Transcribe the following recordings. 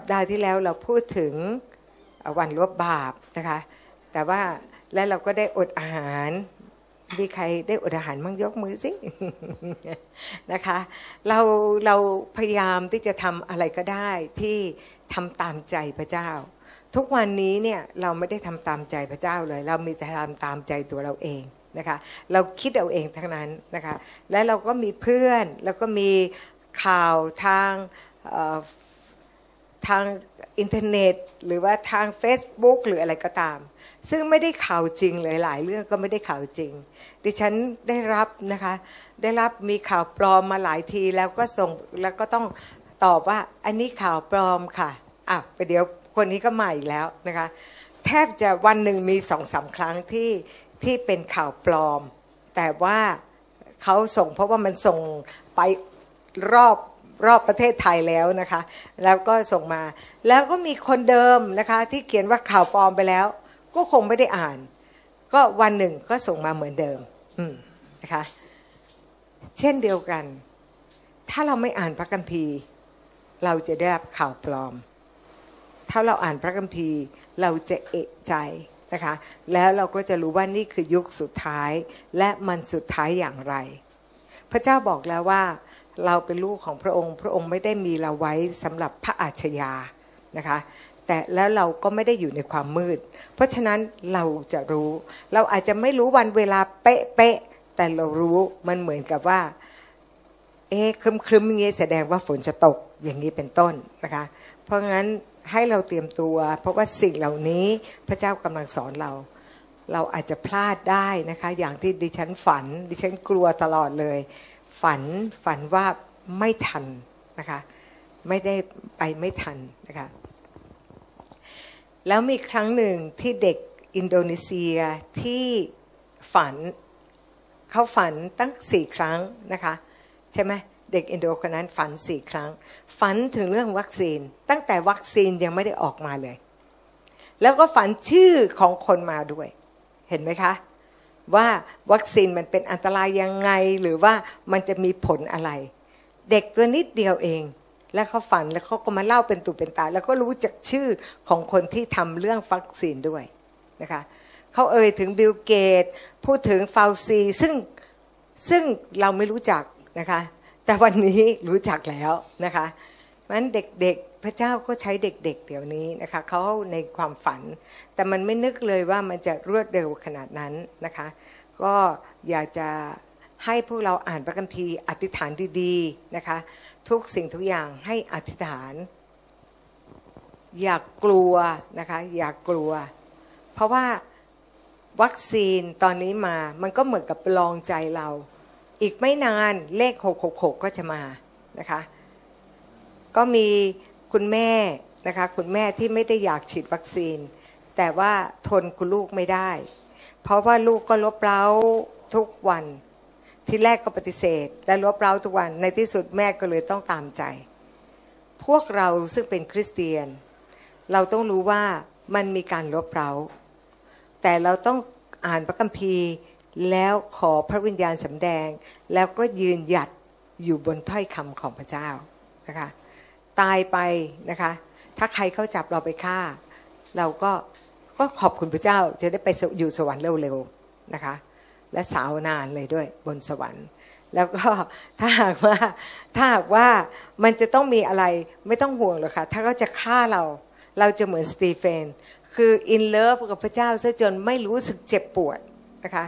สัปดาห์ที่แล้วเราพูดถึงวันลบบาปนะคะ แต่ว่าและเราก็ได้อดอาหาร มีใครได้อดอาหารมั่งยกมือสิ นะคะ เราเราพยายามที่จะทำอะไรก็ได้ที่ทำตามใจพระเจ้า ทุกวันนี้เนี่ยเราไม่ได้ทำตามใจพระเจ้าเลย เรามีแต่ทำตามใจตัวเราเองนะคะ เราคิดเอาเองทั้งนั้นนะคะ และเราก็มีเพื่อน แล้วก็มีข่าวทาง ทางอินเทอร์เน็ต หรือว่าทาง Facebook หรืออะไรก็ตาม ซึ่งไม่ได้ข่าวจริงเลยหลายเรื่องก็ไม่ได้ข่าวจริง ดิฉันได้รับนะคะ ได้รับมีข่าวปลอมมาหลายทีแล้วก็ส่งแล้วก็ต้องตอบว่าอันนี้ข่าวปลอมค่ะอะไปเดี๋ยวคนนี้ก็มาอีกแล้วนะคะ แทบจะวันหนึ่งมีสองสาครั้งที่ที่เป็นข่าวปลอม แต่ว่าเขาส่งเพราะว่ามันส่งไปรอบ รอบประเทศไทยแล้วนะคะ แล้วก็ส่งมา แล้วก็มีคนเดิมนะคะ ที่เขียนว่าข่าวปลอมไปแล้ว ก็คงไม่ได้อ่าน ก็วันหนึ่งก็ส่งมาเหมือนเดิม อืมนะคะ เช่นเดียวกัน ถ้าเราไม่อ่านพระคัมภีร์ เราจะได้รับข่าวปลอม ถ้าเราอ่านพระคัมภีร์เราจะเอะใจนะคะ แล้วเราก็จะรู้ว่านี่คือยุคสุดท้าย และมันสุดท้ายอย่างไร พระเจ้าบอกแล้วว่า เราเป็นลูกของพระองค์ พระองค์ไม่ได้มีเราไว้สำหรับพระอาชญานะคะแต่แล้วเราก็ไม่ได้อยู่ในความมืด เพราะฉะนั้นเราจะรู้ เราอาจจะไม่รู้วันเวลาเป๊ะๆแต่เรารู้มันเหมือนกับว่า เอ๊ะคลึ้มๆอย่างนี้แสดงว่าฝนจะตกอย่างนี้เป็นต้นนะคะ เพราะงั้นให้เราเตรียมตัว เพราะว่าสิ่งเหล่านี้พระเจ้ากำลังสอนเรา เราอาจจะพลาดได้นะคะ อย่างที่ดิฉันฝัน ดิฉันกลัวตลอดเลย ฝันฝันว่าไม่ทันนะคะไม่ได้ไปไม่ทันนะคะแล้วมีครั้งหนึ่งที่เด็กอินโดนีเซียที่ฝันเขาฝันตั้งสี่ครั้งนะคะใช่ไหมเด็กอินโดคนนั้นฝันสี่ครั้ง ฝันถึงเรื่องวัคซีน ตั้งแต่วัคซีนยังไม่ได้ออกมาเลย แล้วก็ฝันชื่อของคนมาด้วย เห็นไหมคะ ว่าวัคซีนมันเป็นอันตรายยังไง หรือว่ามันจะมีผลอะไร เด็กตัวนิดเดียวเอง แล้วเขาฝันแล้วเขาก็มาเล่าเป็นตุเป็นตา แล้วก็รู้จักชื่อของคนที่ทำเรื่องวัคซีนด้วยนะคะเขาเอ่ยถึงบิลเกต พูดถึงฟาวซีซึ่งซึ่งเราไม่รู้จักนะคะ แต่วันนี้รู้จักแล้วนะคะมันเด็กๆ พระเจ้าก็ใช้เด็กๆเเดี๋ยวนี้นะคะเขาในความฝัน แต่มันไม่นึกเลยว่ามันจะรวดเร็วขนาดนั้นนะคะ ก็อยากจะให้พวกเราอ่านพระคัมภีร์อธิษฐานดีๆนะคะ ทุกสิ่งทุกอย่างให้อธิษฐาน อย่ากกลัวนะคะ อย่ากกลัว เพราะว่าวัคซีนตอนนี้มามันก็เหมือนกับลองใจเรา อีกไม่นานเลข 666 ก็จะมานะคะ ก็มี คุณแม่นะคะคุณแม่ที่ไม่ได้อยากฉีดวัคซีน แต่ว่าทนคุณลูกไม่ได้ เพราะว่าลูกก็ลบเล้าทุกวัน ที่แรกก็ปฏิเสธ และลบเล้าทุกวันในที่สุดแม่ก็เลยต้องตามใจ พวกเราซึ่งเป็นคริสเตียน เราต้องรู้ว่ามันมีการลบเล้าแต่เราต้องอ่านพระคัมภีร์ แล้วขอพระวิญญาณสำแดง แล้วก็ยืนหยัดอยู่บนถ้อยคำของพระเจ้านะคะ ตายไปนะคะ ถ้าใครเขาจับเราไปฆ่า เราก็ก็ขอบคุณพระเจ้าจะได้ไปอยู่สวรรค์เร็วๆนะคะ และสาวนานเลยด้วยบนสวรรค์ แล้วก็ถ้าหากว่าถ้าหากว่ามันจะต้องมีอะไรไม่ต้องห่วงหรอกค่ะ ถ้าเขาจะฆ่าเรา เราจะเหมือนสตีเฟน คือ in love กับพระเจ้าซะจนไม่รู้สึกเจ็บปวดนะคะ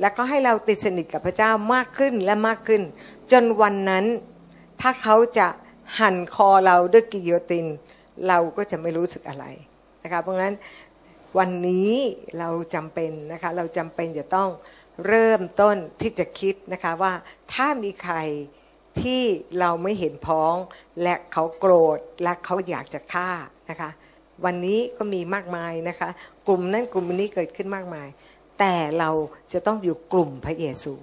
แล้วก็ให้เราติดสนิทกับพระเจ้ามากขึ้นและมากขึ้น จนวันนั้นถ้าเขาจะ หั่นคอเราด้วยกิโยติน เราก็จะไม่รู้สึกอะไรนะคะเพราะงั้นวันนี้เราจำเป็นนะคะเราจำเป็นจะต้องเริ่มต้นที่จะคิดนะคะว่าถ้ามีใครที่เราไม่เห็นพ้อง และเขาโกรธและเขาอยากจะฆ่านะคะ วันนี้ก็มีมากมายนะคะ กลุ่มนั้นกลุ่มนี้เกิดขึ้นมากมาย แต่เราจะต้องอยู่กลุ่มพระเยซู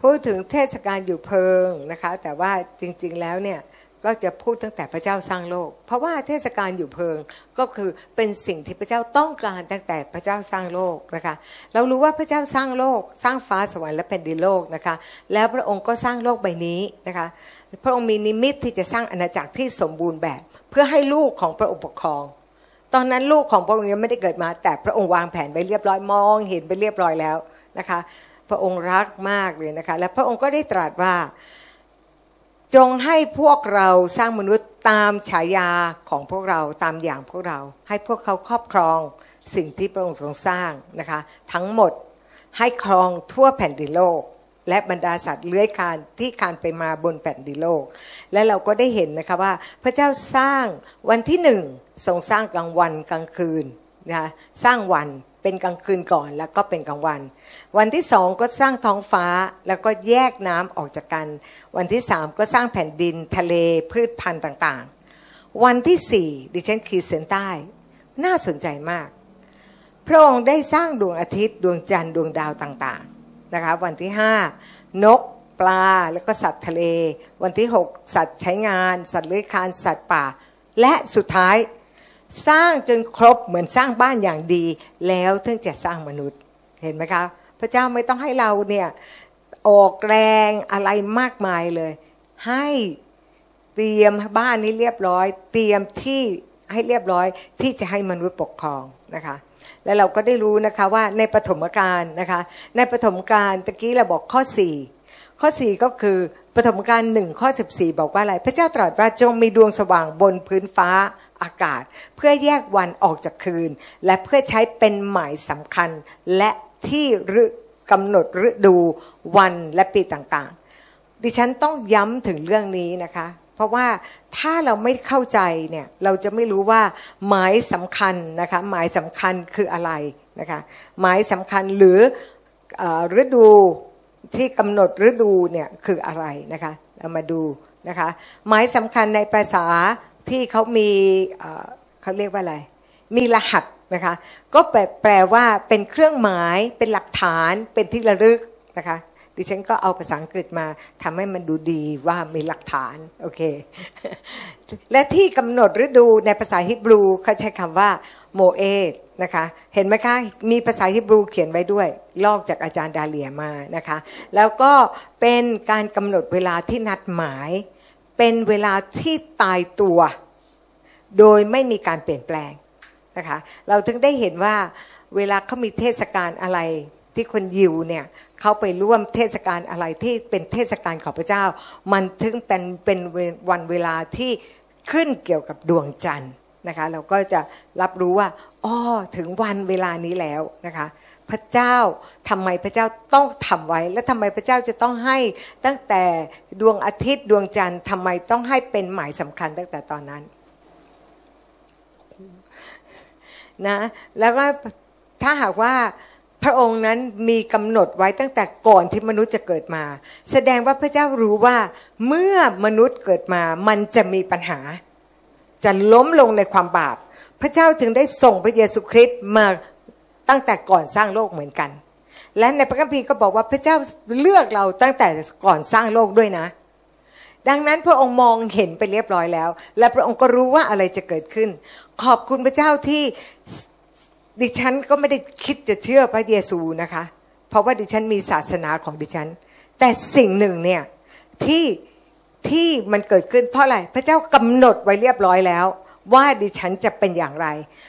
พูดถึงเทศกาลอยู่เพิงนะคะ แต่ว่าจริงๆแล้วเนี่ยก็จะพูดตั้งแต่พระเจ้าสร้างโลก เพราะว่าเทศกาลอยู่เพิงก็คือเป็นสิ่งที่พระเจ้าต้องการตั้งแต่พระเจ้าสร้างโลกนะคะ เรารู้ว่าพระเจ้าสร้างโลก สร้างฟ้าสวรรค์และแผ่นดินโลกนะคะ แล้วพระองค์ก็สร้างโลกใบนี้นะคะ พระองค์มีนิมิตที่จะสร้างอาณาจักรที่สมบูรณ์แบบ เพื่อให้ลูกของพระองค์ปกครอง ตอนนั้นลูกของพระองค์ยังไม่ได้เกิดมา แต่พระองค์วางแผนไว้เรียบร้อยมอง เห็นไปเรียบร้อยแล้วนะคะ พระองค์รักมากเลยนะคะ และพระองค์ก็ได้ตรัสว่า จงให้พวกเราสร้างมนุษย์ตามฉายาของพวกเราตามอย่างพวกเรา ให้พวกเขาครอบครองสิ่งที่พระองค์ทรงสร้างนะคะ ทั้งหมดให้ครองทั่วแผ่นดินโลก และบรรดาสัตว์เลื้อยคานที่คานไปมาบนแผ่นดินโลก และเราก็ได้เห็นนะคะว่าพระเจ้าสร้างวันที่หนึ่งทรงสร้างกลางวันกลางคืนนะคะสร้างวัน เป็นกลางคืนก่อนแล้วก็เป็นกลางวัน วันที่สองก็สร้างท้องฟ้าแล้วก็แยกน้ำออกจากกัน วันที่สามก็สร้างแผ่นดินทะเลพืชพันธุ์ต่างๆ วันที่สี่ดิฉันขีดเส้นใต้ น่าสนใจมาก พระองค์ได้สร้างดวงอาทิตย์ดวงจันทร์ดวงดาวต่างๆนะคะวันที่ห้านกปลาแล้วก็สัตว์ทะเล วันที่หกสัตว์ใช้งาน สัตว์เลื้อยคลานสัตว์ป่า และสุดท้าย สร้างจนครบเหมือนสร้างบ้านอย่างดี แล้วถึงจะสร้างมนุษย์เห็นไหมคะ พระเจ้าไม่ต้องให้เราเนี่ยออกแรงอะไรมากมายเลย ให้เตรียมบ้านนี้เรียบร้อย เตรียมที่ให้เรียบร้อยที่จะให้มนุษย์ปกครองนะคะ แล้วเราก็ได้รู้นะคะว่าในปฐมกาลนะคะ ในปฐมกาลตะกี้เราบอกข้อ 4 ข้อ 4 ก็คือปฐมกาลหนึ่งข้อ 14 บอกว่าอะไร พระเจ้าตรัสว่าจงมีดวงสว่างบนพื้นฟ้า อากาศ เพื่อแยกวันออกจากคืน และเพื่อใช้เป็นหมายสำคัญ และที่ฤกำหนดฤดูวันและปีต่างๆ ดิฉันต้องย้ำถึงเรื่องนี้นะคะ เพราะว่าถ้าเราไม่เข้าใจเนี่ยเราจะไม่รู้ว่าหมายสำคัญนะคะหมายสำคัญคืออะไรนะคะหมายสำคัญหรือฤดูที่กำหนดฤดูเนี่ยคืออะไรนะคะ เรามาดูนะคะ หมายสำคัญในภาษา ที่เขามีเขาเรียกว่าอะไร มีรหัสนะคะ ก็แปลว่าเป็นเครื่องหมายเป็นหลักฐานเป็นที่ระลึกนะคะดิฉันก็เอาภาษาอังกฤษมาทำให้มันดูดีว่ามีหลักฐาน โอเค และที่กำหนดฤดูในภาษาฮิบรูเขาใช้คำว่าโมเอตนะคะ เห็นไหมคะ มีภาษาฮิบรูเขียนไว้ด้วย ลอกจากอาจารย์ดาเลียมานะคะ แล้วก็เป็นการกำหนดเวลาที่นัดหมาย เป็นเวลาที่ตายตัว โดยไม่มีการเปลี่ยนแปลงนะคะเราถึงได้เห็นว่าเวลาเขามีเทศกาลอะไรที่คนยิวเนี่ยเขาไปร่วมเทศกาลอะไรที่เป็นเทศกาลของพระเจ้า มันถึงเป็นเป็นวันเวลาที่ขึ้นเกี่ยวกับดวงจันทร์นะคะเราก็จะรับรู้ว่าอ๋อถึงวันเวลานี้แล้วนะคะ พระเจ้าทำไมพระเจ้าต้องทำไว้ และทำไมพระเจ้าจะต้องให้ตั้งแต่ดวงอาทิตย์ดวงจันทร์ทำไมต้องให้เป็นหมายสำคัญตั้งแต่ตอนนั้นนะแล้วก็ถ้าหากว่าพระองค์นั้นมีกำหนดไว้ตั้งแต่ก่อนที่มนุษย์จะเกิดมา แสดงว่าพระเจ้ารู้ว่าเมื่อมนุษย์เกิดมามันจะมีปัญหา จะล้มลงในความบาปพระเจ้าจึงได้ส่งพระเยซูคริสต์มา ตั้งแต่ก่อนสร้างโลกเหมือนกัน และในพระคัมภีร์ก็บอกว่าพระเจ้าเลือกเราตั้งแต่ก่อนสร้างโลกด้วยนะ ดังนั้นพระองค์มองเห็นไปเรียบร้อยแล้ว และพระองค์ก็รู้ว่าอะไรจะเกิดขึ้น ขอบคุณพระเจ้าที่ดิฉันก็ไม่ได้คิดจะเชื่อพระเยซูนะคะ เพราะว่าดิฉันมีศาสนาของดิฉัน แต่สิ่งหนึ่งเนี่ยที่ที่มันเกิดขึ้นเพราะอะไร พระเจ้ากำหนดไว้เรียบร้อยแล้ว ว่าดิฉันจะเป็นอย่างไร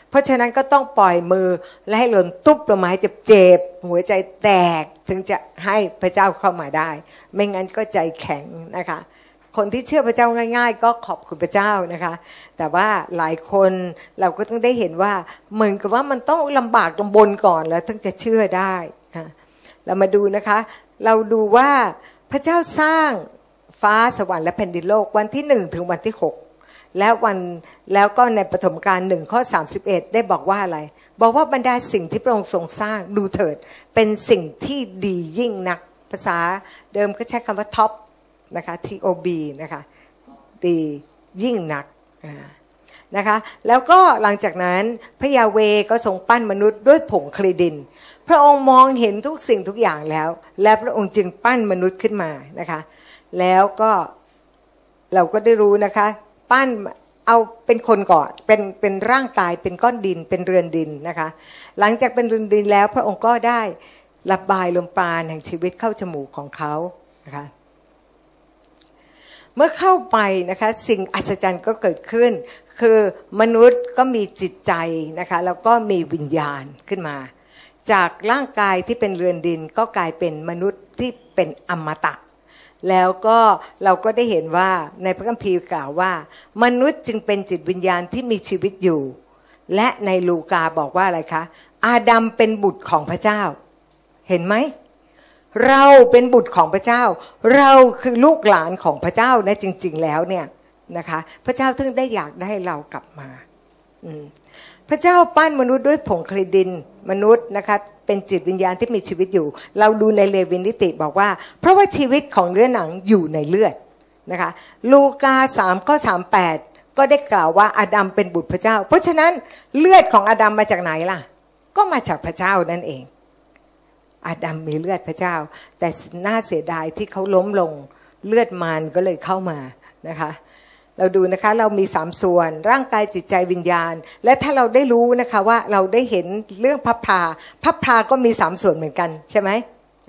เพราะฉะนั้นก็ต้องปล่อยมือและให้หล่นตุ๊บลงมาให้เจ็บหัวใจแตกถึงจะให้พระเจ้าเข้ามาได้ ไม่งั้นก็ใจแข็งนะคะ คนที่เชื่อพระเจ้าง่าย ๆ ก็ขอบคุณพระเจ้านะคะ แต่ว่าหลายคนเราก็ต้องได้เห็นว่าเหมือนกับว่ามันต้องลำบากลำบนก่อนแล้วถึงจะเชื่อได้เรามาดูนะคะ เราดูว่าพระเจ้าสร้างฟ้าสวรรค์และแผ่นดินโลกวันที่หนึ่งถึงวันที่หก แล้ววันแล้วก็ในปฐมกาลหนึ่งข้อ 31 ได้บอกว่าอะไร บอกว่าบรรดาสิ่งที่พระองค์ทรงสร้างดูเถิด เป็นสิ่งที่ดียิ่งนัก ภาษาเดิมก็ใช้คำว่าท็อปนะคะ TOB นะคะดียิ่งนักนะคะแล้วก็หลังจากนั้นพระยาเวก็ทรงปั้นมนุษย์ด้วยผงคลีดิน พระองค์มองเห็นทุกสิ่งทุกอย่างแล้ว และพระองค์จึงปั้นมนุษย์ขึ้นมานะคะ แล้วก็เราก็ได้รู้นะคะ ปั้นเอาเป็นคนก่อนเป็นเป็นร่างกายเป็นก้อนดินเป็นเรือนดินนะคะ หลังจากเป็นเรือนดินแล้วพระองค์ก็ได้ระบายลมปราณแห่งชีวิตเข้าจมูกของเขานะคะเมื่อเข้าไปนะคะสิ่งอัศจรรย์ก็เกิดขึ้น คือมนุษย์ก็มีจิตใจนะคะแล้วก็มีวิญญาณขึ้นมา จากร่างกายที่เป็นเรือนดินก็กลายเป็นมนุษย์ที่เป็นอมตะ แล้วก็เราก็ได้เห็นว่าในพระคัมภีร์กล่าวว่า มนุษย์จึงเป็นจิตวิญญาณที่มีชีวิตอยู่ และในลูกาบอกว่าอะไรคะ อาดัมเป็นบุตรของพระเจ้า เห็นไหม เราเป็นบุตรของพระเจ้า เราคือลูกหลานของพระเจ้านะจริง ๆ แล้วเนี่ยนะคะ พระเจ้าถึงได้อยากได้เรากลับมา พระเจ้าปั้นมนุษย์ด้วยผงคลิดินมนุษย์นะคะเป็นจิตวิญญาณที่มีชีวิตอยู่ เราดูในเลวินิติบอกว่า เพราะว่าชีวิตของเนื้อหนังอยู่ในเลือดนะคะลูกาสามข้อสามแปดก็ได้กล่าวว่าอาดัมเป็นบุตรพระเจ้า เพราะฉะนั้นเลือดของอาดัมมาจากไหนล่ะ ก็มาจากพระเจ้านั่นเอง อาดัมมีเลือดพระเจ้า แต่น่าเสียดายที่เขาล้มลงเลือดมารก็เลยเข้ามานะคะ เราดูนะคะเรามีสามส่วน ร่างกายจิตใจวิญญาณ และถ้าเราได้รู้นะคะว่าเราได้เห็นเรื่องพับพาพับพาก็มีสามส่วนเหมือนกันใช่ไหม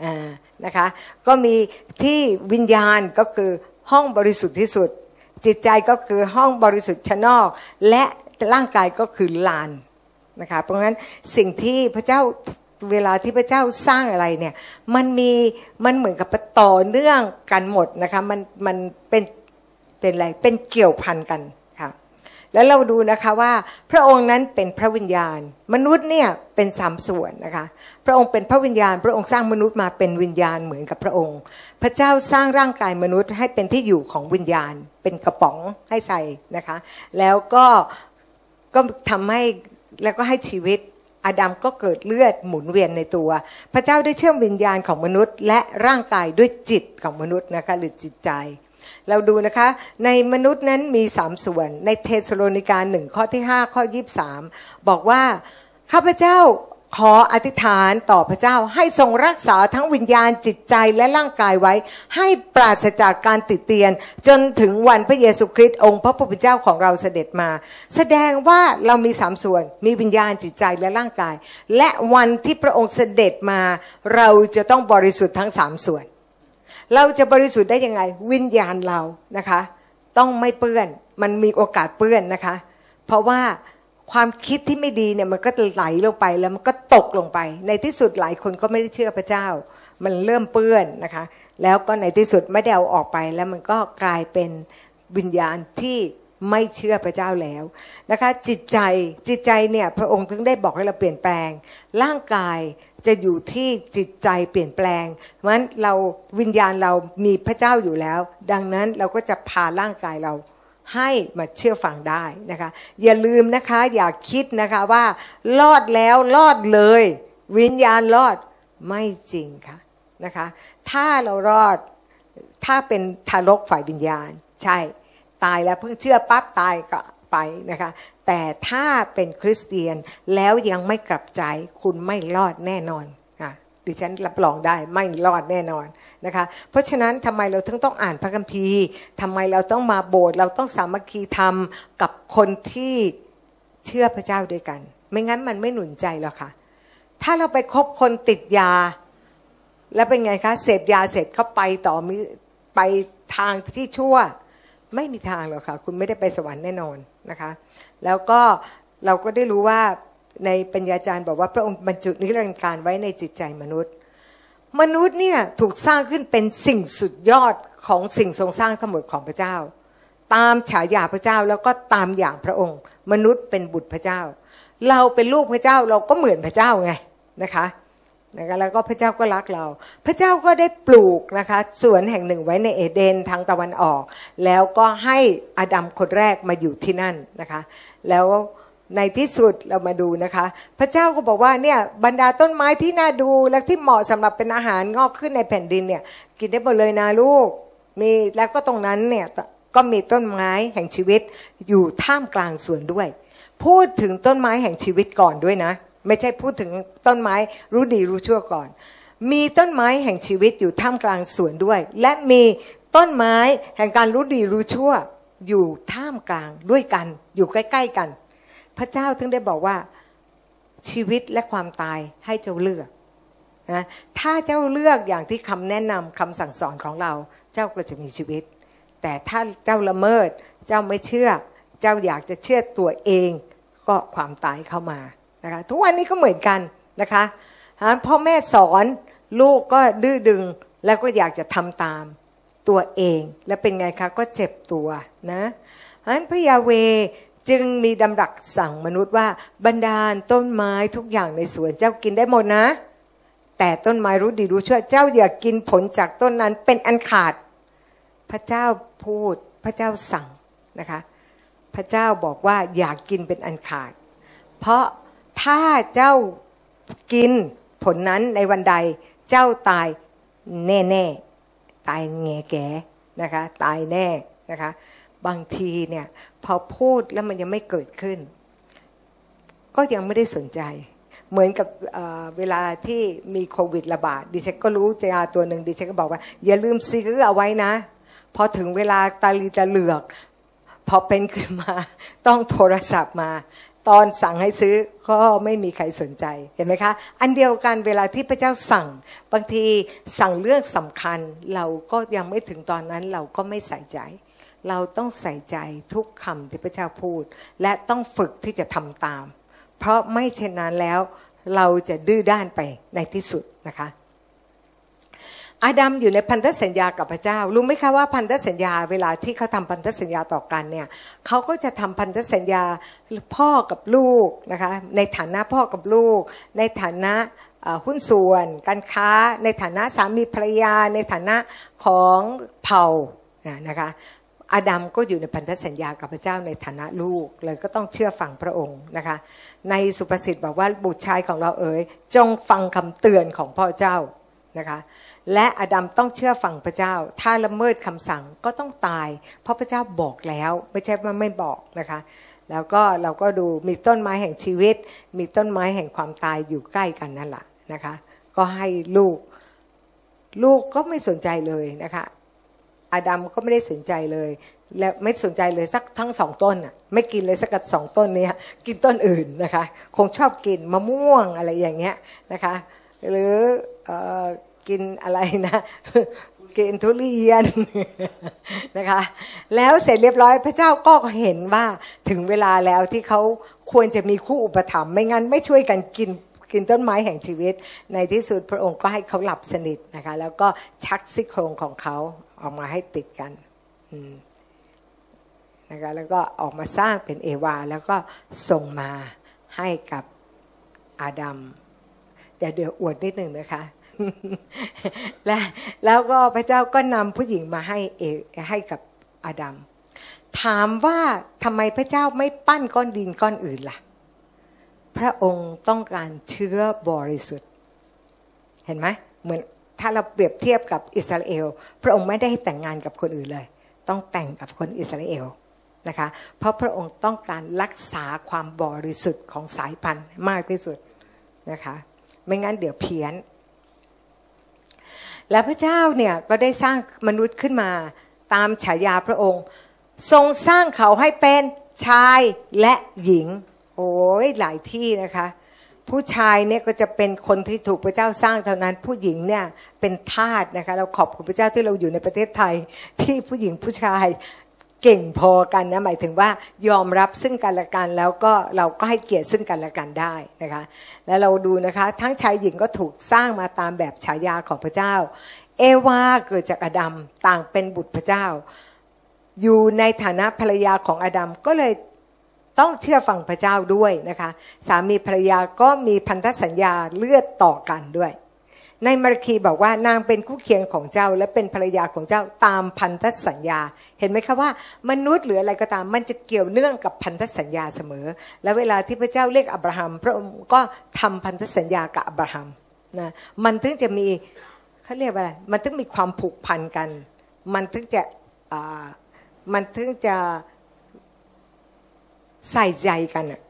อ่านะคะก็มีที่วิญญาณก็คือห้องบริสุทธิ์ที่สุด จิตใจก็คือห้องบริสุทธิ์ชั้นนอก และร่างกายก็คือลานนะคะเพราะงั้นสิ่งที่พระเจ้าเวลาที่พระเจ้าสร้างอะไรเนี่ยมันมีมันเหมือนกับต่อเนื่องกันหมดนะคะมันมันเป็น เป็นอะไรเป็นเกี่ยวพันกันค่ะแล้วเราดูนะคะว่าพระองค์นั้นเป็นพระวิญญาณ มนุษย์เนี่ยเป็นสามส่วนนะคะพระองค์เป็นพระวิญญาณ พระองค์สร้างมนุษย์มาเป็นวิญญาณเหมือนกับพระองค์ พระเจ้าสร้างร่างกายมนุษย์ให้เป็นที่อยู่ของวิญญาณ เป็นกระป๋องให้ใส่นะคะ แล้วก็ก็ทำให้แล้วก็ให้ชีวิตอาดัมก็เกิดเลือดหมุนเวียนในตัว พระเจ้าได้เชื่อมวิญญาณของมนุษย์ และร่างกายด้วยจิตของมนุษย์นะคะหรือจิตใจ เราดูนะคะ ในมนุษย์นั้นมีสามส่วน ในเทสโลนิกาหนึ่งข้อที่ห้าข้อยีบสามบอกว่าข้าพเจ้าขออธิษฐานต่อพระเจ้าให้ทรงรักษาทั้งวิญญาณจิตใจและร่างกายไว้ ให้ปราศจากการติดเตียน จนถึงวันพระเยซูคริสต์องค์พระผู้เป็นเจ้าของเราเสด็จมา แสดงว่าเรามีสามส่วน มีวิญญาณจิตใจและร่างกาย และวันที่พระองค์เสด็จมา เราจะต้องบริสุทธิ์ทั้งสามส่วน เราจะบริสุทธิ์ได้ยังไง วิญญาณเรานะคะ ต้องไม่เปื้อน มันมีโอกาสเปื้อนนะคะ เพราะว่าความคิดที่ไม่ดีเนี่ยมันก็ไหลลงไปแล้วมันก็ตกลงไป ในที่สุดหลายคนก็ไม่ได้เชื่อพระเจ้า มันเริ่มเปื้อนนะคะ แล้วก็ในที่สุดไม่ได้เอาออกไป แล้วมันก็กลายเป็นวิญญาณที่ ไม่เชื่อพระเจ้าแล้วนะคะจิตใจจิตใจเนี่ยพระองค์ถึงได้บอกให้เราเปลี่ยนแปลง ร่างกายจะอยู่ที่จิตใจเปลี่ยนแปลงเพราะฉะนั้นเราวิญญาณเรามีพระเจ้าอยู่แล้ว ดังนั้นเราก็จะพาร่างกายเราให้มาเชื่อฟังได้นะคะ อย่าลืมนะคะอย่าคิดนะคะว่า รอดแล้วรอดเลย วิญญาณรอดไม่จริงค่ะนะคะ ถ้าเรารอดถ้าเป็นทารกฝ่ายวิญญาณ ใช่ ตายแล้วเพิ่งเชื่อปั๊บตายก็ไปนะคะ แต่ถ้าเป็นคริสเตียนแล้วยังไม่กลับใจคุณไม่รอดแน่นอนดิฉันรับรองได้ไม่รอดแน่นอนนะคะ เพราะฉะนั้นทำไมเราถึงต้องอ่านพระคัมภีร์ทำไมเราต้องมาโบสถ์เราต้องสามัคคีธรรมกับคนที่เชื่อพระเจ้าด้วยกัน ไม่งั้นมันไม่หนุนใจหรอกค่ะ ถ้าเราไปคบคนติดยา แล้วเป็นไงคะเสพยาเสร็จเขาไปต่อมีไปทางที่ชั่ว ไม่มีทางหรอกค่ะ คุณไม่ได้ไปสวรรค์แน่นอนนะคะ แล้วก็เราก็ได้รู้ว่าในปัญญาจารย์บอกว่าพระองค์บรรจุนิรันดร์การไว้ในจิตใจมนุษย์ มนุษย์เนี่ยถูกสร้างขึ้นเป็นสิ่งสุดยอดของสิ่งทรงสร้างทั้งหมดของพระเจ้า ตามฉายาพระเจ้าแล้วก็ตามอย่างพระองค์ มนุษย์เป็นบุตรพระเจ้า เราเป็นลูกพระเจ้าเราก็เหมือนพระเจ้าไงนะคะ นะคะแล้วก็พระเจ้าก็รักเรา พระเจ้าก็ได้ปลูกนะคะสวนแห่งหนึ่งไว้ในเอเดนทางตะวันออก แล้วก็ให้อดัมคนแรกมาอยู่ที่นั่นนะคะ แล้วในที่สุดเรามาดูนะคะ พระเจ้าก็บอกว่าเนี่ยบรรดาต้นไม้ที่น่าดูและที่เหมาะสำหรับเป็นอาหารงอกขึ้นในแผ่นดินเนี่ยกินได้หมดเลยนะลูก มีแล้วก็ตรงนั้นเนี่ยก็มีต้นไม้แห่งชีวิตอยู่ท่ามกลางสวนด้วย พูดถึงต้นไม้แห่งชีวิตก่อนด้วยนะ ไม่ใช่พูดถึงต้นไม้รู้ดีรู้ชั่วก่อน มีต้นไม้แห่งชีวิตอยู่ท่ามกลางสวนด้วย และมีต้นไม้แห่งการรู้ดีรู้ชั่วอยู่ท่ามกลางด้วยกัน อยู่ใกล้ ๆกัน พระเจ้าถึงได้บอกว่าชีวิตและความตายให้เจ้าเลือกนะถ้าเจ้าเลือกอย่างที่คำแนะนำคำสั่งสอนของเรา เจ้าก็จะมีชีวิต แต่ถ้าเจ้าละเมิด เจ้าไม่เชื่อ เจ้าอยากจะเชื่อตัวเอง ก็ความตายเข้ามา นะคะทุกวันนี้ก็เหมือนกันนะคะพ่อแม่สอนลูกก็ดื้อดึงแล้วก็อยากจะทำตามตัวเอง แล้วเป็นไงคะก็เจ็บตัวนะฉะนั้นพระยาเวจึงมีดำรัสสั่งมนุษย์ว่าบรรดาลต้นไม้ทุกอย่างในสวนเจ้ากินได้หมดนะ แต่ต้นไม้รู้ดีรู้ชั่วเจ้าอย่ากกินผลจากต้นนั้นเป็นอันขาด พระเจ้าพูดพระเจ้าสั่งนะคะ พระเจ้าบอกว่าอยากกินเป็นอันขาด เพราะ ถ้าเจ้ากินผลนั้นในวันใด เจ้าตายแน่ๆ ตายแงแกนะคะ ตายแน่นะคะ บางทีเนี่ยพอพูดแล้วมันยังไม่เกิดขึ้น ก็ยังไม่ได้สนใจ เหมือนกับเเวลาที่มีโควิดระบาดดิฉันก็รู้ยาตัวหนึ่งดิฉันก็บอกว่า อย่าลืมซื้อเอาไว้นะ พอถึงเวลาตาลีตาเหลือกพอเป็นขึ้นมาต้องโทรศัพท์มา ตอนสั่งให้ซื้อก็ไม่มีใครสนใจเห็นไหมคะอันเดียวกันเวลาที่พระเจ้าสั่ง บางทีสั่งเรื่องสำคัญ เราก็ยังไม่ถึงตอนนั้นเราก็ไม่ใส่ใจ เราต้องใส่ใจทุกคำที่พระเจ้าพูด และต้องฝึกที่จะทำตาม เพราะไม่เช่นนั้นแล้วเราจะดื้อด้านไปในที่สุดนะคะ อาดัมอยู่ในพันธสัญญากับพระเจ้า รู้ไหมคะว่าพันธสัญญาเวลาที่เขาทำพันธสัญญาต่อกันเนี่ยเขาก็จะทำพันธสัญญาพ่อกับลูกนะคะในฐานะพ่อกับลูก ในฐานะหุ้นส่วน การค้า ในฐานะสามีภรรยา ในฐานะของเผ่านะคะอาดัมก็อยู่ในพันธสัญญากับพระเจ้าในฐานะลูกเลยก็ต้องเชื่อฟังพระองค์นะคะ ในสุภาษิตบอกว่าบุตรชายของเราเอ๋ยจงฟังคำเตือนของพ่อเจ้า นะคะและอดัมต้องเชื่อฟังพระเจ้า ถ้าละเมิดคำสั่งก็ต้องตาย เพราะพระเจ้าบอกแล้วไม่ใช่ว่าไม่บอกนะคะ แล้วก็เราก็ดูมีต้นไม้แห่งชีวิต มีต้นไม้แห่งความตายอยู่ใกล้กันนั่นแหละนะคะ ก็ให้ลูกลูกก็ไม่สนใจเลยนะคะอาดัมก็ไม่ได้สนใจเลย และไม่สนใจเลยสักทั้งสองต้นอะไม่กินเลยสักสองต้นนี้กินต้นอื่นนะคะ คงชอบกินมะม่วงอะไรอย่างเงี้ยนะคะ หรือ กินอะไรนะ กินทุเรียนนะคะ แล้วเสร็จเรียบร้อยพระเจ้าก็เห็นว่าถึงเวลาแล้วที่เขาควรจะมีคู่อุปถัมภ์ไม่งั้นไม่ช่วยกันกินกินต้นไม้แห่งชีวิต ในที่สุดพระองค์ก็ให้เขาหลับสนิทนะคะ แล้วก็ชักซี่โครงของเขาออกมาให้ติดกันนะคะแล้วก็ออกมาสร้างเป็นเอวา แล้วก็ส่งมาให้กับอาดัมเดี๋ยวเดี๋ยวอวดนิดหนึ่งนะคะ และแล้วก็พระเจ้าก็นำผู้หญิงมาให้เอให้กับอาดัมถามว่าทำไมพระเจ้าไม่ปั้นก้อนดินก้อนอื่นล่ะ พระองค์ต้องการเชื้อบริสุทธิ์ เห็นไหมเหมือนถ้าเราเปรียบเทียบกับอิสราเอล พระองค์ไม่ได้แต่งงานกับคนอื่นเลย ต้องแต่งกับคนอิสราเอลนะคะ เพราะพระองค์ต้องการรักษาความบริสุทธิ์ของสายพันธุ์มากที่สุดนะคะ ไม่งั้นเดี๋ยวเพี้ยน และพระเจ้าเนี่ยก็ได้สร้างมนุษย์ขึ้นมาตามฉายาพระองค์ ทรงสร้างเขาให้เป็นชายและหญิง โอ้ยหลายที่นะคะ ผู้ชายเนี่ยก็จะเป็นคนที่ถูกพระเจ้าสร้างเท่านั้น ผู้หญิงเนี่ยเป็นทาสนะคะ เราขอบคุณพระเจ้าที่เราอยู่ในประเทศไทย ที่ผู้หญิงผู้ชาย เก่งพอกันนะหมายถึงว่ายอมรับซึ่งกันและกัน แล้วก็เราก็ให้เกียรติซึ่งกันและกันได้นะคะแล้วเราดูนะคะทั้งชายหญิงก็ถูกสร้างมาตามแบบฉายาของพระเจ้า เอวาเกิดจากอดัมต่างเป็นบุตรพระเจ้า อยู่ในฐานะภรรยาของอดัมก็เลยต้องเชื่อฟังพระเจ้าด้วยนะคะ สามีภรรยาก็มีพันธสัญญาเลือดต่อกันด้วย ในมารีคีบอกว่านางเป็นคู่เคียงของเจ้า และเป็นภรรยาของเจ้าตามพันธสัญญา เห็นไหมคะว่า มนุษย์หรืออะไรก็ตามมันจะเกี่ยวเนื่องกับพันธสัญญาเสมอ และเวลาที่พระเจ้าเรียกอับราฮัม พระองค์ก็ทำพันธสัญญากับอับราฮัมนะมันถึงจะมีเขาเรียกว่าอะไรมันถึงมีความผูกพันกัน มันถึงจะมันถึงจะใส่ใจกันอะ